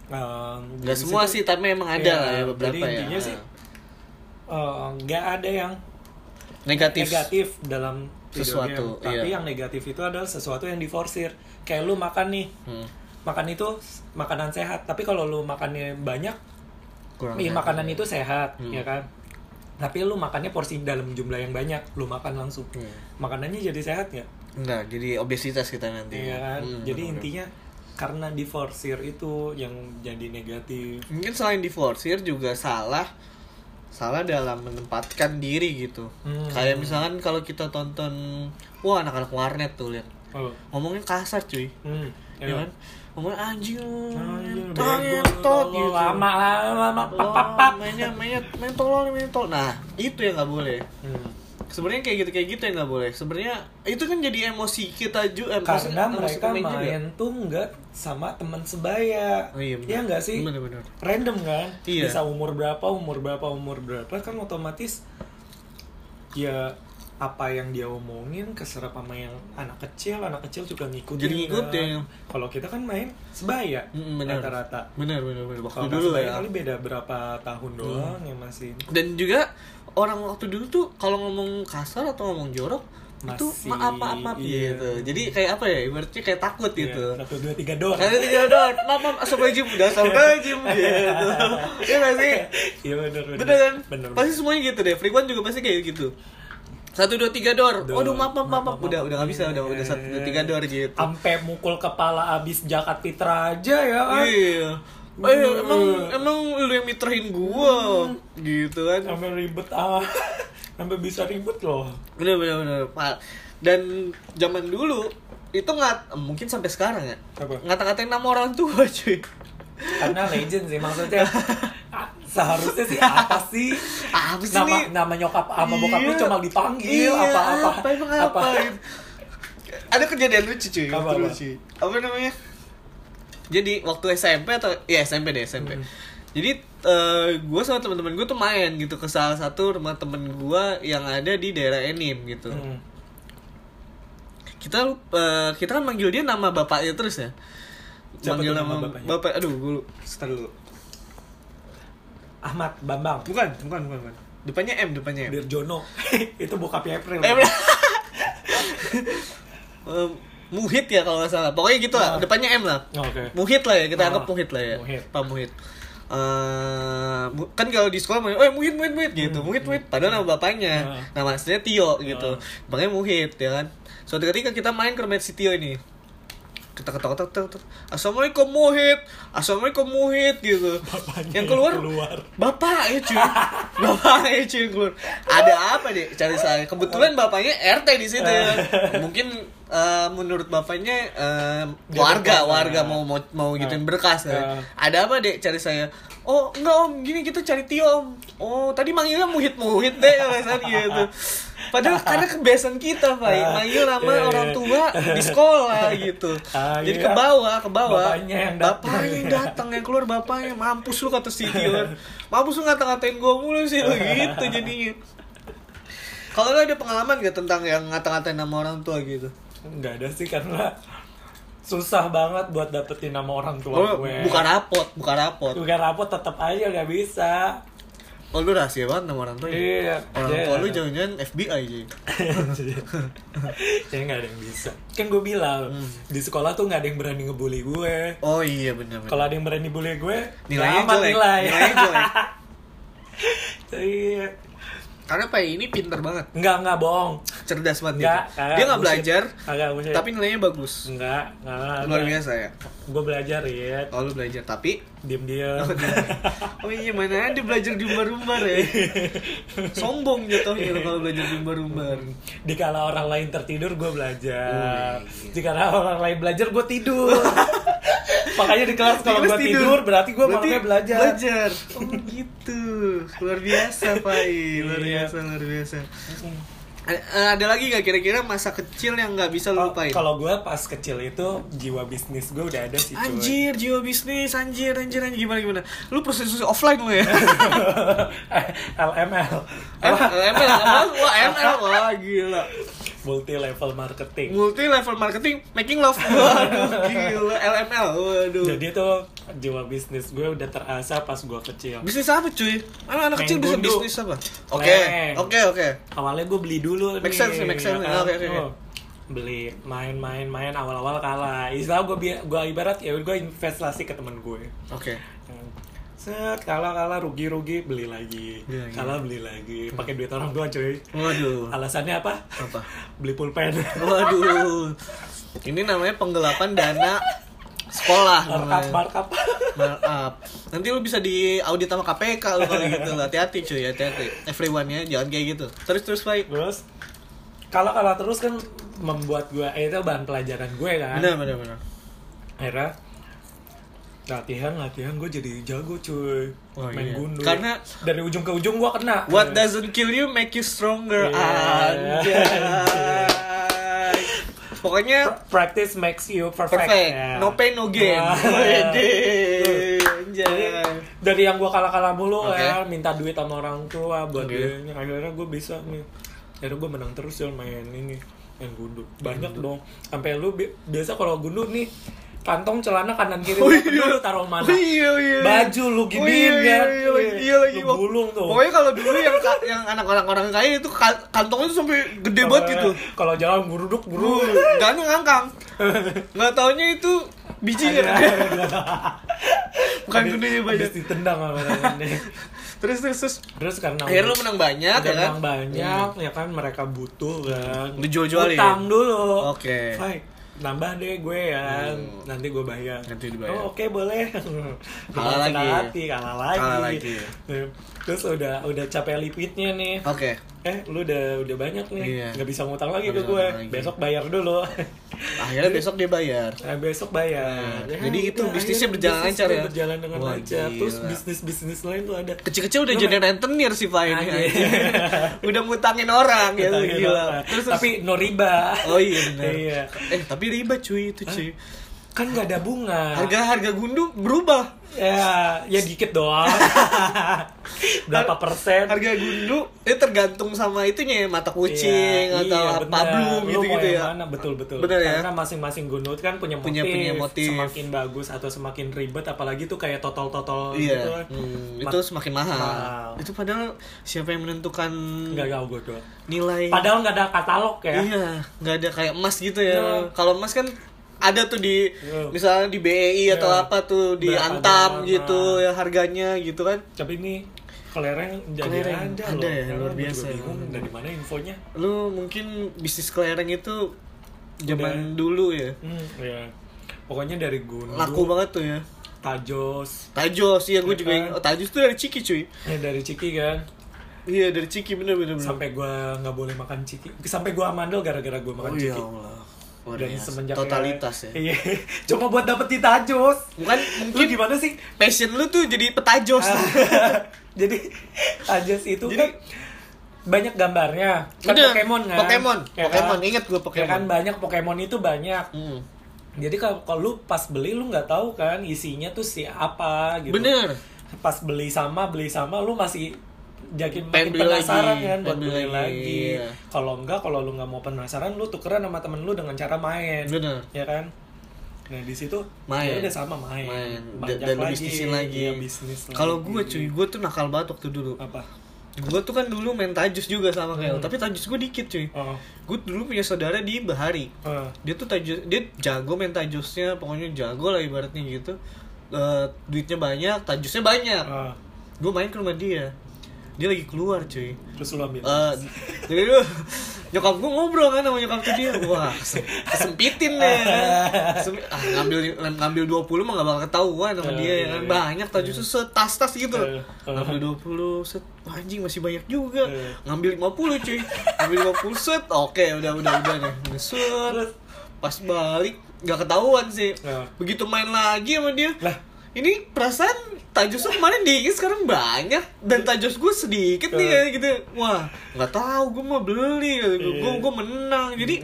Um, Gak di semua situ- sih, tapi emang ada Iya, lah ya beberapa jadi ya. intinya sih uh, nggak ada yang Negatif. negatif dalam Sesuatu, game. tapi iya. yang negatif itu adalah sesuatu yang diforsir kayak lu makan nih Hmm, makan itu makanan sehat tapi kalau lu makannya banyak kurang iya sehat. makanan itu sehat Hmm. ya kan tapi lu makannya porsi dalam jumlah yang banyak lu makan langsung Hmm. makanannya jadi sehat nggak Enggak, jadi obesitas kita nanti. Iya kan Hmm, jadi benar-benar. intinya karena diforsir itu yang jadi negatif mungkin selain diforsir juga salah salah dalam menempatkan diri gitu. Hmm. Kayak misalkan kalau kita tonton wah anak-anak warnet tuh lihat oh. ngomongnya kasar cuy. hmm. Ya kan? Ngomongnya anjing, Anjing, ngentot, gitu. lama lama lama pap, pap, pap. mainnya mainnya main tolol main tolol. Nah, itu yang nggak boleh. Hmm. Sebenarnya kayak gitu kayak gitu yang nggak boleh. Sebenarnya itu kan jadi emosi kita juga. Eh, karena emosi mereka pemain juga. main tuh nggak sama teman sebaya Oh iya. Iya nggak sih Bener-bener. random kan Iya. bisa umur berapa umur berapa umur berapa kan otomatis ya apa yang dia omongin keserap sama yang anak kecil anak kecil juga ngikutin Jadi ngikutin. kan. kalau kita kan main sebaya Mm, benar. rata-rata Bener bener bener. Waktu dulu ya. kali beda berapa tahun doang yang masih Dan juga orang waktu dulu tuh kalau ngomong kasar atau ngomong jorok itu Masih, maaf maaf maaf iya. gitu. Jadi kayak apa ya? Ibaratnya kayak takut gitu. Iya, satu dua tiga doang Kalian tiga doang, maaf maaf asal baju udah asal baju gitu. Iya gak sih? iya bener bener Bener kan? bener Pasti semuanya gitu deh. Frequent juga pasti kayak gitu. Satu dua tiga dor. Waduh maaf maaf maaf, Udah udah nggak bisa udah udah satu dua tiga dor gitu. sampai mukul kepala abis jakat pitra aja ya kan? Iya. Eh, emang emang lu yang mitrahin gua. Gitu kan. sampai ribet ah. Sampai bisa ribet loh. Bener bener bener. Pa- dan zaman dulu itu nggak mungkin sampai sekarang ya. Ngata-ngatain nama orang tua cuy. Karena legend sih maksudnya seharusnya sih apa sih apa sih nama nih? nama nyokap sama bokap lu Iya. cuma dipanggil Iya, apa apa apa emang apa, ada kejadian lucu cuy Apa, waktu apa? lucu apa namanya jadi waktu SMP atau ya SMP deh SMP Hmm. jadi gue sama teman-teman gue tuh main gitu ke salah satu rumah temen gue yang ada di daerah Enim gitu Hmm. kita eh, kita kan manggil dia nama bapaknya terus ya Siapa manggil nama nama bapaknya? bapak aduh gue sebentar dulu Ahmad Bambang. Bukan bukan bukan, bukan. depannya M depannya M. Dirjono. Itu bokapnya April. Eh, Eh, Muhid ya kalau nggak salah. Pokoknya gitu lah. Ah. depannya M lah. Oke. Muhid lah ya kita Ah, anggap Muhid lah ya. Muhid. Pak Muhid. Eh, mu- kan kalau di sekolah eh Muhid Muhid Muhid gitu. Muhid Muhid. Padahal nama bapaknya. Ah. nama aslinya Tio gitu. Ah. makanya Muhid ya kan. Suatu ketika kita main ke rumah si Tio ini kita ketok ketok. assalamualaikum Muhid. Assalamualaikum Muhid gitu. Bapaknya yang keluar, keluar. bapak ya cuy. Bapak ya cuy yang keluar. Ada apa deh cari saya. Kebetulan bapaknya RT di situ ya. Mungkin eh, menurut bapaknya Dia warga warga ya. mau mau mau gituin Ah. berkas ya. Ah. ada apa deh cari saya oh enggak om gini kita cari Tio om oh tadi manggilnya muhid muhid deh alasan gitu padahal karena kebiasaan kita pak Ah. manggil nama Iya, iya. orang tua di sekolah gitu Ah, jadi iya. ke bawah ke bawah Bapaknya yang datang. bapaknya yang datang yang keluar bapaknya mampus lu kata si Tio mampus lu ngata-ngatain gue mulu sih lu gitu jadinya kalau lu ada pengalaman gak tentang yang ngata-ngatain nama orang tua gitu nggak ada sih karena susah banget buat dapetin nama orang tua oh, gue bukan rapot bukan rapot bukan rapot tetap aja nggak bisa oh lu rahasia banget nama orang tua ya? iya orang Iya. tua lu jangan-jangan FBI aja Kayaknya nggak ada yang bisa Kan gue bilang Hmm. Di sekolah tuh nggak ada yang berani ngebully gue oh iya benar Kalau ada yang berani bully gue Nilainya aman jelek. nilai Nilainya jelek. Iya karena Pak ini pinter banget. Enggak, enggak bohong. Cerdas banget Enggak, gitu. kagak, dia nggak bullshit. belajar bullshit. tapi nilainya bagus. Enggak, enggak luar biasa ya? Gue belajar ya oh lu belajar tapi? Diem-diem. Oh iya. Mana ada belajar di umbar-umbar ya? Sombong jatuhnya kalau belajar di umbar-umbar Di kala orang lain tertidur gue belajar. Wih. Di kala orang lain belajar gue tidur Makanya di kelas kalau gue tidur berarti gue malamnya belajar belajar oh gitu luar biasa Pak I. luar Iya. biasa luar biasa ada, ada lagi gak kira-kira masa kecil yang nggak bisa lu Oh, lupain Kalau gue pas kecil itu jiwa bisnis gue udah ada sih cuy. Anjir, jiwa bisnis, anjir, anjir, anjir, gimana, gimana? Lu prostitusi offline lu ya? LML. M- ML, apa? Wah, ML, wah gila Multi level marketing. Multi level marketing, making love Waduh, gila, LML, waduh Jadi tuh jiwa bisnis gue udah terasa pas gue kecil. Bisnis apa cuy? Anak anak kecil bisa bisnis apa? Oke, oke, oke Awalnya gue beli dulu Make nih. sense, make sense. Oke, oke. Tuh, Beli main-main main awal-awal kalah. Istilah gue gue ibarat ya gue investasi ke temen gue. Oke Set kalah kalah rugi rugi beli lagi. Beli lagi. Kalah beli lagi. Pakai duit orang tua cuy. Waduh Alasannya apa? Apa? Beli pulpen. Waduh Ini namanya penggelapan dana sekolah markup markup. Markup. Nanti lu bisa di audit sama KPK lu kalau gitu lah. Hati-hati cuy, hati-hati. Everyone ya, jangan kayak gitu. Terus terus baik. Terus kalau kalah terus kan membuat gue eh, itu bahan pelajaran gue kan. Benar benar benar. Akhirnya latihan latihan gue jadi jago cuy Oh, main iya. gundu Karena- dari ujung ke ujung gue kena What doesn't kill you make you stronger. Iya. Anjay. Pokoknya practice makes you perfect, perfect. Ya. No pain no gain. Wede. Jadi, dari yang gue kalah-kalah mulu Oke. ya minta duit sama orang tua buat Oke. dia akhirnya gue bisa nih akhirnya gue menang terus ya main ini main gundu banyak dong sampai lu bi- biasa kalau gundu nih kantong celana kanan kiri Oh, lu iya. lu taruh mana Oh, iya, iya. baju lu Oh, giniin iya, kan iya, iya, iya lagi. lu gulung tuh Pokoknya kalau dulu yang yang anak-anak orang kaya itu ka- kantongnya tuh sampai gede banget gitu. kalau jalan guruduk Bro, guruduk jangan ngangkang. Nggak taunya itu bijinya. Bukan gunanya banyak. Ditendang sama. Terus terus terus. Terus karena Akhirnya lu menang banyak ya kan? menang banyak ya kan mereka butuh kan. Lu jual-jualin? Utang dulu. Oke. Fai, nambah deh gue ya. Hmm. Nanti gue bayar. Nanti dibayar. Oh, oke boleh. Kalah lagi. hati, kalah lagi. Kalah lagi. Terus udah udah capek lipitnya nih. Oke. Eh lu udah udah banyak nih. Iya. nggak bisa ngutang lagi ke gue. lagi. besok bayar dulu. Akhirnya besok dia bayar. Nah, besok bayar. Nah, Ya, jadi itu bisnisnya berjalan bisnis lancar ya? berjalan dengan Wah, lancar. Terus gila. bisnis bisnis lain tuh ada. Kecil-kecil udah jadi rentenir sih Pak ini. Udah ngutangin orang ya gila. terus tapi no riba. Oh iya benar Iya. eh tapi riba cuy itu cuy kan nggak ada bunga harga harga gundu berubah ya ya dikit doang berapa persen harga gundu itu tergantung sama itunya ya mata kucing Iya, atau iya, apa belum gitu gitu ya mana? betul betul Bener ya? karena masing-masing gunut kan punya motif, Punya- punya motif. semakin bagus atau semakin ribet apalagi tuh kayak totol-totol gitu iya kan. hmm, itu semakin mahal. mahal. itu padahal siapa yang menentukan nggak gaul gue doang nilai padahal nggak ada katalog ya iya nggak ada kayak emas gitu ya Iya. kalau emas kan ada tuh di Iya. misalnya di BEI atau Iya. apa tuh di Berapa Antam jam, gitu nah. ya harganya gitu kan. Tapi ini kelereng jadi Kelereng, ada, ada loh. ya, Karena luar biasa. bingung dari mana infonya. Lu mungkin bisnis kelereng itu zaman Udah. dulu ya? Hmm, ya pokoknya dari gunung laku banget tuh ya. Tajos. Tajos iya gue Iya juga kan? oh, Tajos tuh dari Ciki cuy. Ya dari ciki kan. Iya dari Ciki bener bener bener sampai gua nggak boleh makan ciki. Sampai gua amandel gara-gara gua makan oh ya ciki Allah. Luar dan semenjak totalitas ya. Iya. Cuma buat dapet di tajos bukan lu mungkin gimana sih? passion lu tuh jadi petajos jadi tajos itu Jadi- kan banyak gambarnya. Kan Bener, Pokemon kan. Pokemon, Ya Pokemon, kan? inget gua Ya Pokemon. kan banyak Pokemon itu banyak. Hmm. jadi kalau kalau lu pas beli lu nggak tahu kan isinya tuh si apa gitu. Bener. Pas beli sama beli sama lu masih jadi makin penasaran lagi, kan buat beli lagi, lagi, iya. kalau enggak kalau lu nggak mau penasaran lu tukeran sama temen lu dengan cara main. Bener. ya kan? Nah di situ Main. ya udah sama main, main. Banyak dan lu bisnisin lagi Iya, bisnis kalau lagi. gue cuy gue tuh nakal banget waktu dulu. Apa? Gue tuh kan dulu main tajus juga sama kayak Hmm. tapi tajus gue dikit cuy. Oh. Gue dulu punya saudara di Bahari. Eh, dia tuh tajus dia jago main tajusnya pokoknya jago lah ibaratnya gitu. Eh, duitnya banyak tajusnya banyak. Eh, gue main ke rumah dia dia lagi keluar cuy. Terus lu ambil. Eh, jadi lu nyokap gue ngobrol kan sama nyokap tuh dia wah kesem- kesempitin deh kan. Ah, ngambil ngambil 20 mah gak bakal ketahuan sama Eh, dia ya iya, kan. iya. banyak tajusnya setas-tas gitu. Eh, eh. ngambil 20 set. Wah, anjing masih banyak juga. Ngambil 50 cuy. Ngambil 50 set. Oke udah udah udah nih set. Terus? pas balik nggak ketahuan sih. Begitu main lagi sama dia. Lah ini perasaan tajus kemarin dikit sekarang banyak. Dan tajus gue sedikit nih Eh. ya gitu. Wah nggak tahu gue mau beli gue Iya. gue menang. Jadi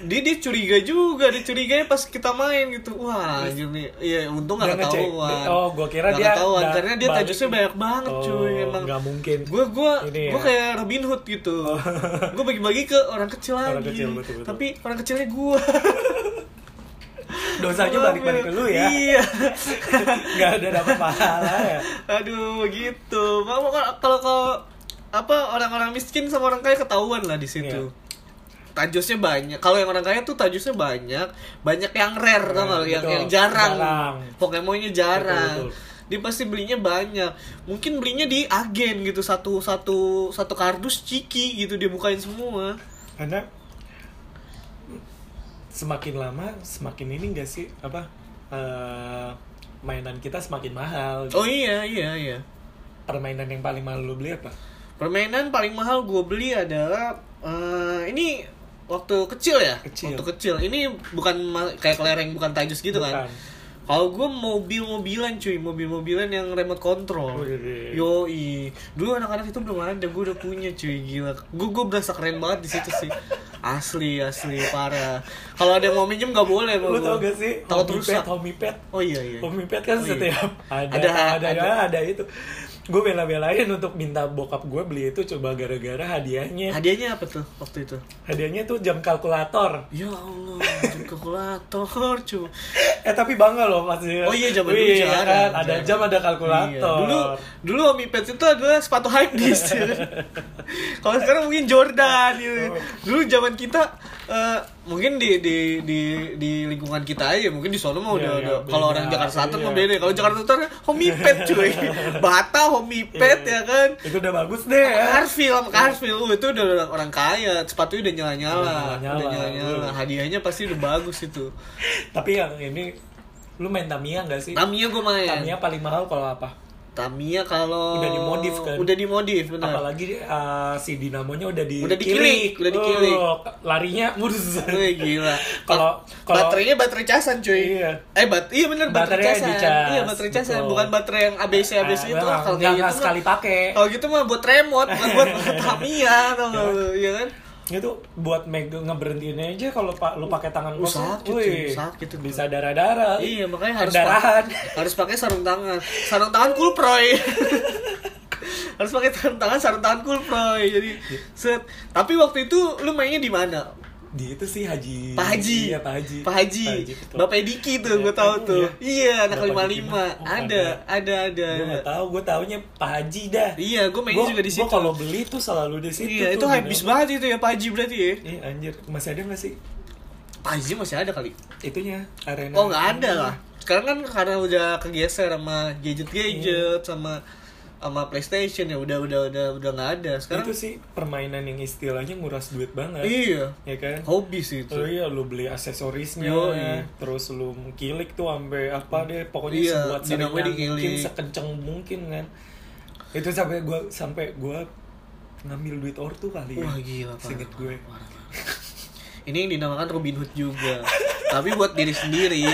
dia dia curiga juga dia curiganya pas kita main gitu. Wah anjir nih. Iya untung nggak ketahuan. Oh, gua kira Nggak dia ketahuan karena dia tajusnya banyak banget cuy Oh, emang. nggak mungkin. gue gue Ini gue ya. kayak Robin Hood gitu. Gue bagi-bagi ke orang kecil lagi. Orang kecil, betul, betul. tapi orang kecilnya gue dosanya balik-balik ke lu ya iya nggak ada dapat pahala ya Aduh gitu. Kalau kalau kalau apa orang-orang miskin sama orang kaya ketahuan lah di situ. Iya. Tajusnya banyak. Kalau yang orang kaya tuh tajusnya banyak, banyak yang rare tau nggak? Yang yang jarang. Jarang. Pokemonnya jarang. Betul, betul. Dia pasti belinya banyak. Mungkin belinya di agen gitu satu satu satu kardus ciki gitu dia bukain semua. karena semakin lama semakin ini enggak sih apa eh, mainan kita semakin mahal Oh iya iya iya. permainan yang paling mahal lu beli apa Permainan paling mahal gue beli adalah eh, ini waktu kecil ya. Kecil. Waktu kecil. Ini bukan kayak kelereng bukan tajus gitu kan. Kalau gue mobil-mobilan cuy, mobil-mobilan yang remote control. Wih. Yoi, dulu anak-anak itu belum ada, gue udah punya cuy gila. Gue gue berasa keren banget di situ sih. Asli asli parah. Kalau ada yang mau minjem nggak boleh. lu tau gak sih Takut Homie rusak. Pet, Homie Pet Oh iya iya. Homie Pet kan Oh iya. setiap ada Ada- ada ada, ada. ada itu gue bela-belain untuk minta bokap gue beli itu coba gara-gara hadiahnya Hadiahnya apa tuh waktu itu? hadiahnya tuh jam kalkulator Ya Allah, jam kalkulator cuy. eh tapi bangga loh pasti Oh iya, zaman dulu Wih, jarang, kan? ada jam ada kalkulator Iya. Dulu dulu Omi Pets itu adalah sepatu hype beast. Kalau sekarang mungkin Jordan gitu. Dulu zaman kita eh, mungkin di di di di lingkungan kita aja mungkin di sono mah Iya, udah iya, udah kalau orang Jakarta Selatan mah Iya. beda. Kalau Jakarta Selatan Homi Pet cuy. Bata Homi Pet ya kan. itu udah bagus deh ya Carfil Carfil, uh, itu udah orang, orang kaya, sepatunya udah nyala-nyala, Udah nyala-nyala. udah nyala-nyala. Uh. Hadiahnya pasti udah bagus itu. tapi yang ini lu main Tamiya gak sih Tamiya gue main. Tamiya paling mahal kalau apa Tamiya kalau Udah dimodif kan? Udah dimodif benar. apalagi uh, si dinamonya udah di Udah dikilik, udah dikilik. Oh, larinya murus Wih gila. Kalau- kalau- baterainya baterai casan cuy. Iya. Eh bat iya bener baterai casan. dicas. Iya baterai casan Betul. bukan baterai yang ABC ABC itu Ah, kalau kayak gitu sekali pakai Kalau gitu mah buat remote, bukan buat Tamiya tau gak lu, iya kan? Itu buat megang ngeberhentiin aja kalau pak lu pakai tangan Uh, kosong sakit, wih, sakit itu. bisa darah darah Iya, makanya harus Pendarahan. pa- harus pakai sarung tangan. Sarung tangan kulproy. harus pakai sarung tangan, sarung tangan kulproy. Jadi set. Tapi waktu itu lu mainnya di mana? Di itu sih haji Pak Haji. iya pak haji Pak Haji. betul. Bapak Diki tuh, Iya, gue tahu emang tuh. ya? Iya, anak lima lima. Oh, Ada, ada, ada. gue nggak tahu gue taunya pak haji dah Iya, gue mainnya Gua- juga di situ. kalau beli tuh selalu di situ Iya, tuh, itu habis banget itu ya Pak Haji berarti ya. Iya anjir masih ada nggak sih Pak Haji masih ada kali. itunya arena Oh nggak ada lah. Sekarang kan karena udah kegeser sama gadget-gadget sama sama PlayStation ya udah udah udah udah nggak ada. Sekarang itu sih permainan yang istilahnya nguras duit banget iya ya kan hobi sih itu. Oh iya, lu beli aksesorisnya, Yoi. terus lu kilik tuh sampai apa deh, pokoknya Iya, sebuat dikilik. mungkin, sekenceng mungkin kan. Itu sampai gua sampai gua ngambil duit ortu kali ya. Wah gila parah, Seinget gue. parah, parah. Ini yang dinamakan Robin Hood juga. Tapi buat diri sendiri.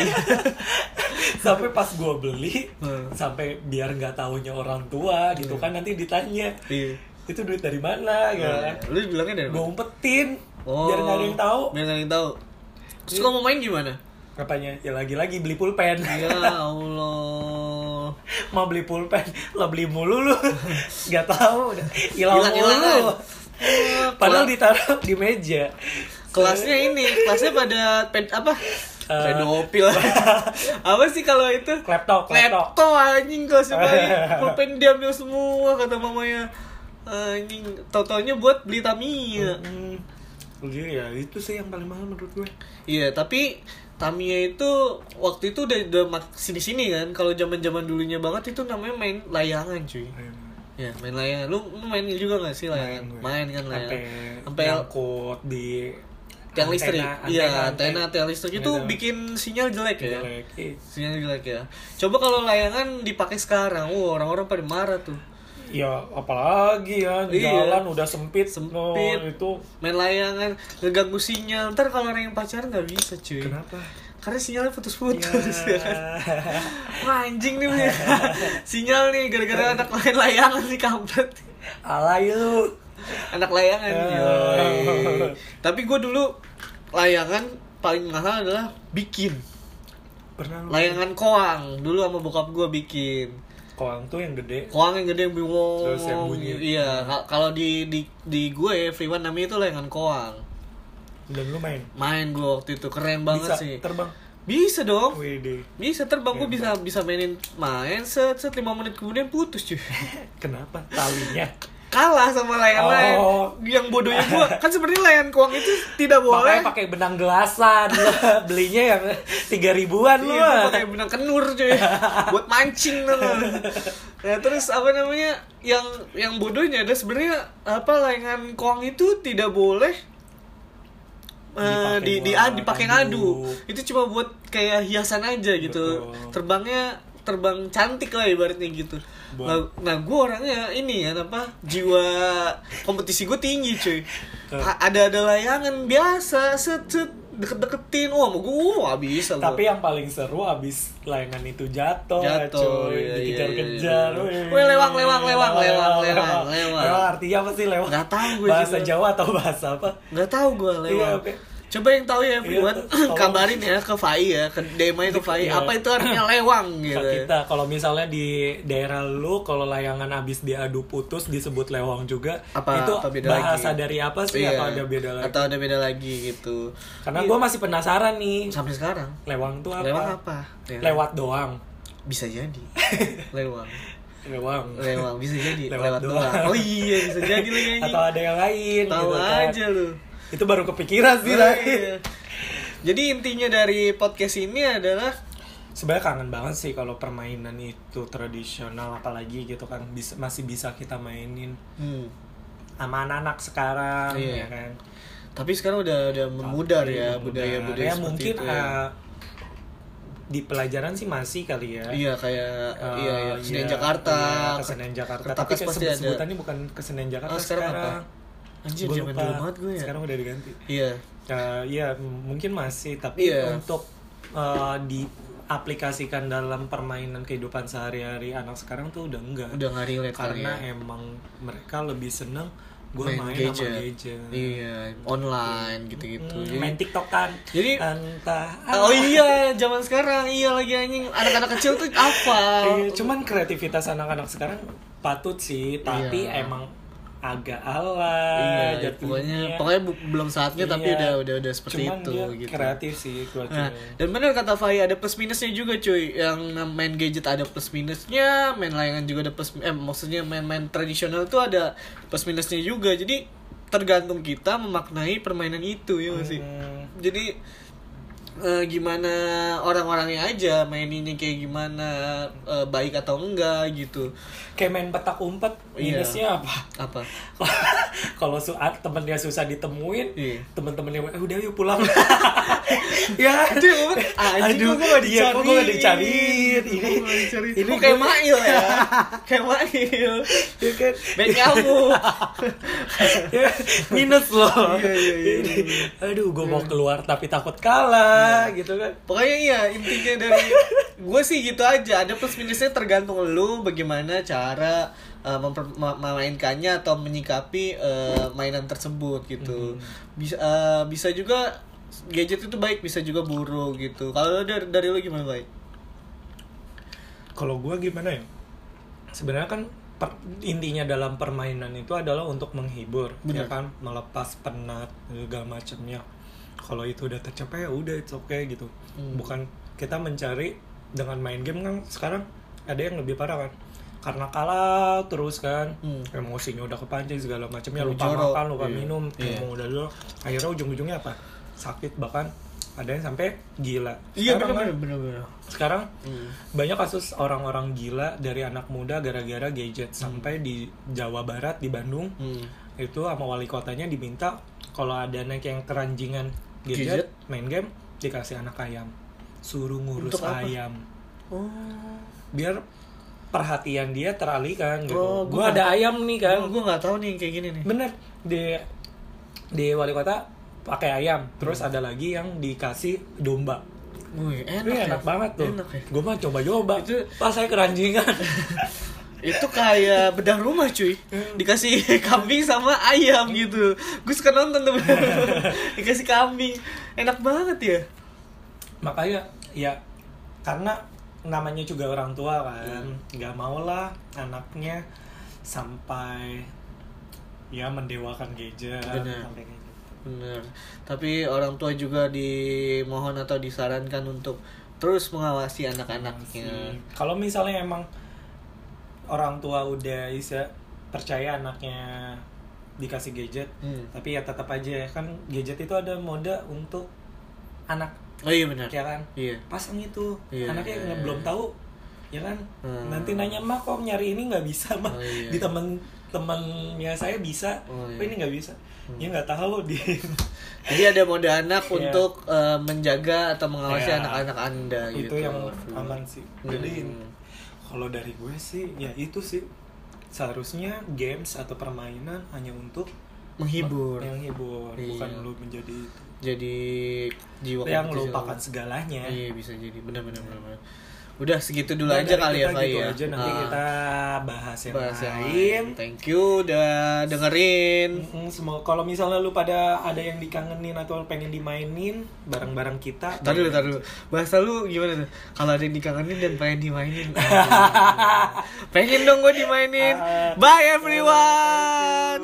sampai pas gua beli, Hmm. sampai biar nggak taunya orang tua gitu kan nanti ditanya, Iya. itu duit dari mana kan? Lu bilangnya dari mana? umpetin, biar nggak ada yang tahu. Biar nggak ada yang tahu. Terus kalau mau main gimana? Apanya? Ya lagi-lagi beli pulpen. Ya Allah. mau beli pulpen lo beli mulu lu nggak tahu udah hilang mulu padahal ditaruh di meja Kelasnya ini, kelasnya pada ped, apa? Pedofil. apa sih kalau itu? Klepto, klepto. Klepto anjing kelasnya baik. Pulpen diambil semua kata mamanya. Anjing, totonya buat beli Tamiya. Hmm. Iya ya, itu sih yang paling mahal menurut gue. Iya, tapi Tamiya itu waktu itu udah udah mak- sini-sini kan. Kalau zaman-zaman dulunya banget itu namanya main layangan, cuy. Ya, main layangan. Lu, lu main juga gak sih layangan? gue. Main kan layangan. Sampai Sampai nyangkut di tiang listrik. Iya, antena- tiang listrik itu Antena. bikin sinyal jelek ya. Ih, Sinyal jelek ya. Coba kalau layangan dipakai sekarang, wah orang-orang pada marah tuh. Ya apalagi ya Iya. jalan udah sempit, Sempit. Oh, itu Main layangan ngeganggu sinyal. Ntar kalau orang yang pacaran nggak bisa cuy. kenapa? Karena sinyalnya putus-putus Ya. ya kan. Wah anjing nih. Sinyal nih gara-gara anak main layangan nih kampret. Alay lu. Anak layangan. Ya. Yoi. Tapi gue dulu layangan paling mahal adalah bikin. Pernah lu? Layangan koang dulu sama bokap gue bikin. Koang tuh yang gede. Koang yang gede yang bingung. Terus yang bunyi. Iya, ka- kalau di di di gue Freeman namanya itu layangan koang. Dan lu main. Main gue waktu itu keren banget Bisa sih. terbang. Bisa dong. Wede. Bisa terbang gue bisa bisa mainin main set set 5 menit kemudian putus cuy. Kenapa? Talinya. Kalah sama layan-layan. Oh. Yang bodohnya gue kan sebenarnya layan koang itu tidak boleh. Makanya pakai benang gelasan. Belinya yang tiga ribuan lu. Iya, gua pakai benang kenur cuy buat mancing tuh. Nah, terus apa namanya? Yang yang bodohnya ada sebenarnya apa layangan koang itu tidak boleh eh, di di ah, dipakai ngadu. Itu cuma buat kayak hiasan aja gitu. Betul. Terbangnya terbang cantik lah ibaratnya gitu. Buat- Nah, nah gue orangnya ini ya apa jiwa kompetisi gue tinggi cuy. A- ada ada layangan biasa set set deket-deketin, wah mau gue gak bisa gua. Tapi yang paling seru abis layangan itu jatuh, Jatuh, cuy. iya, dikejar-kejar. iya, iya. wih. Wih, lewang, lewang, lewang, lewang, lewang, lewang. Lewang artinya apa sih lewang? Nggak tahu gue Bahasa juga. Jawa atau bahasa apa? nggak tahu gue Iya, lewat oke. Coba yang tahu ya everyone Iya, tolong. kabarin ya ke Fai ya ke aja ke Fai. Iya. apa itu artinya lewang gitu? kita. Kalau misalnya di daerah lu kalau layangan abis diadu putus disebut lewang juga Apa- itu apa beda bahasa lagi? dari apa sih? Iya. atau ada beda lagi? Atau ada beda lagi gitu. Karena gue masih penasaran nih. Sampai sekarang. Lewang tuh apa? Lewang apa? Ya, lewat doang. Bisa jadi. Lewang. Lewang. Lewang. Bisa jadi. Lewat, Lewat doang. doang. oh iya bisa jadi lagi atau ada yang lain tahu gitu kan. aja lu itu baru kepikiran sih Iya. Ray. jadi intinya dari podcast ini adalah sebenarnya kangen banget sih kalau permainan itu tradisional apalagi gitu kan bisa masih bisa kita mainin hmm, sama anak-anak sekarang Iya. ya kan tapi sekarang udah udah memudar Tapi ya memudar. budaya budaya ya mungkin itu ya. uh, di pelajaran sih masih kali ya Iya kayak Eh, iya iya Kesenian iya, Jakarta. iya, kesenian Jakarta tapi pasti sebutannya bukan kesenian Jakarta Oh, sekarang sekarang, apa? Anjir zaman lupa. banget gue ya. sekarang udah diganti Iya. Eh, iya m- mungkin masih tapi Iya. untuk eh, diaplikasikan dalam permainan kehidupan sehari-hari anak sekarang tuh udah enggak Udah nggak relate karena ya. emang mereka lebih seneng gue Main main, gadget. sama gadget Iya, online gitu-gitu. Hmm, Jadi main TikTok kan Jadi- entah Oh iya, zaman sekarang iya lagi anjing anak-anak kecil tuh apa? Iya, cuman kreativitas anak-anak sekarang patut sih, tapi Iya. emang agak ala Iya, jatuhnya. pokoknya pokoknya bu- belum saatnya tapi Iya. udah udah udah seperti Cuman itu dia gitu. kreatif sih gua Nah, dan benar kata Fai ada plus minusnya juga cuy. Yang main gadget ada plus minusnya, main layangan juga ada plus eh maksudnya main-main tradisional tuh ada plus minusnya juga. Jadi tergantung kita memaknai permainan itu ya nggak sih. Hmm, Jadi eh, gimana orang-orangnya aja maininnya kayak gimana eh, baik atau enggak gitu. kayak main petak umpet Iya. minusnya apa? Apa? Kalau su ah, temennya susah ditemuin, Iya. temen-temennya eh, udah yuk pulang. ya, Itu anjing kok gua gak iya, dicariin? Ini, Kok gua gak dicariin? ini Kok kayak gue- Mail ya? kayak Mail. ya kan? Baik kamu. Ya, minus loh. Iya, iya, iya, Ini, iya. Aduh, gue mau keluar tapi takut kalah, gitu kan? Pokoknya iya intinya dari gue sih gitu aja. Ada plus minusnya tergantung lu bagaimana cara uh, memainkannya atau menyikapi uh, mainan tersebut gitu. Bisa uh, bisa juga gadget itu baik, bisa juga buruk gitu. Kalau dari dari lu gimana baik? Kalau gue gimana ya? Sebenarnya kan per- intinya dalam permainan itu adalah untuk menghibur, Bener. ya kan, melepas penat segala macamnya. Kalau itu udah tercapai ya udah it's okay gitu. Hmm. Bukan kita mencari dengan main game kan sekarang ada yang lebih parah kan. Karena kalah terus kan, Hmm. emosinya udah kepancing segala macamnya, lupa jorok. makan, lupa Iya. minum, Iya. emang udah dulu. Akhirnya ujung-ujungnya apa? Sakit bahkan ada yang sampai gila. Iya benar kan- benar sekarang Hmm. banyak kasus orang-orang gila dari anak muda gara-gara gadget sampai di Jawa Barat di Bandung Hmm. itu sama wali kotanya diminta kalau ada anak yang keranjingan gadget, Gadget? main game dikasih anak ayam suruh ngurus Untuk apa? ayam Oh. biar perhatian dia teralihkan gitu Oh, gua gua ada ayam nih kan Gue nggak tahu nih kayak gini nih. bener di di wali kota pakai ayam terus Hmm. ada lagi yang dikasih domba Wih, enak, Ini ya? enak banget tuh. Enak ya? Gue mah coba-coba. Itu- pas saya keranjingan. itu kayak bedah rumah cuy dikasih kambing sama ayam gitu gue suka nonton tuh dikasih kambing enak banget ya Makanya ya karena namanya juga orang tua kan, Hmm. nggak mau lah anaknya sampai ya mendewakan gadget Bener. sampai kayak gitu. bener tapi orang tua juga dimohon atau disarankan untuk terus mengawasi anak-anaknya. Kalau misalnya emang orang tua udah bisa percaya anaknya dikasih gadget, Hmm. tapi ya tetap aja kan gadget itu ada mode untuk anak oh iya benar ya kan iya pasang itu Iya, anaknya iya, iya. belum tahu ya kan Hmm. nanti nanya mak kok nyari ini nggak bisa mah Oh, iya. di temen temennya saya bisa Oh, kok iya. ini nggak bisa ya nggak tahu di jadi ada mode anak Iya. untuk eh, menjaga atau mengawasi Iya. anak-anak anda itu gitu yang aman sih jadi Hmm. Kalau dari gue sih ya itu sih. Seharusnya games atau permainan hanya untuk menghibur. Yang hibur Iya. bukan lu menjadi itu jadi jiwa yang lupakan segalanya. Iya bisa jadi. Benar-benar benar udah segitu dulu Udah aja kali ya kita Fai gitu ya aja nanti Ah. kita bahas yang bahas yang lain. Thank you udah dengerin. Semua kalau misalnya lu pada ada yang dikangenin atau pengen dimainin bareng-bareng kita Tadi dulu, tadi dulu. Bahasa lu gimana tuh? Kalau ada yang dikangenin dan pengen dimainin. pengen dong gue dimainin. Ah, Bye everyone.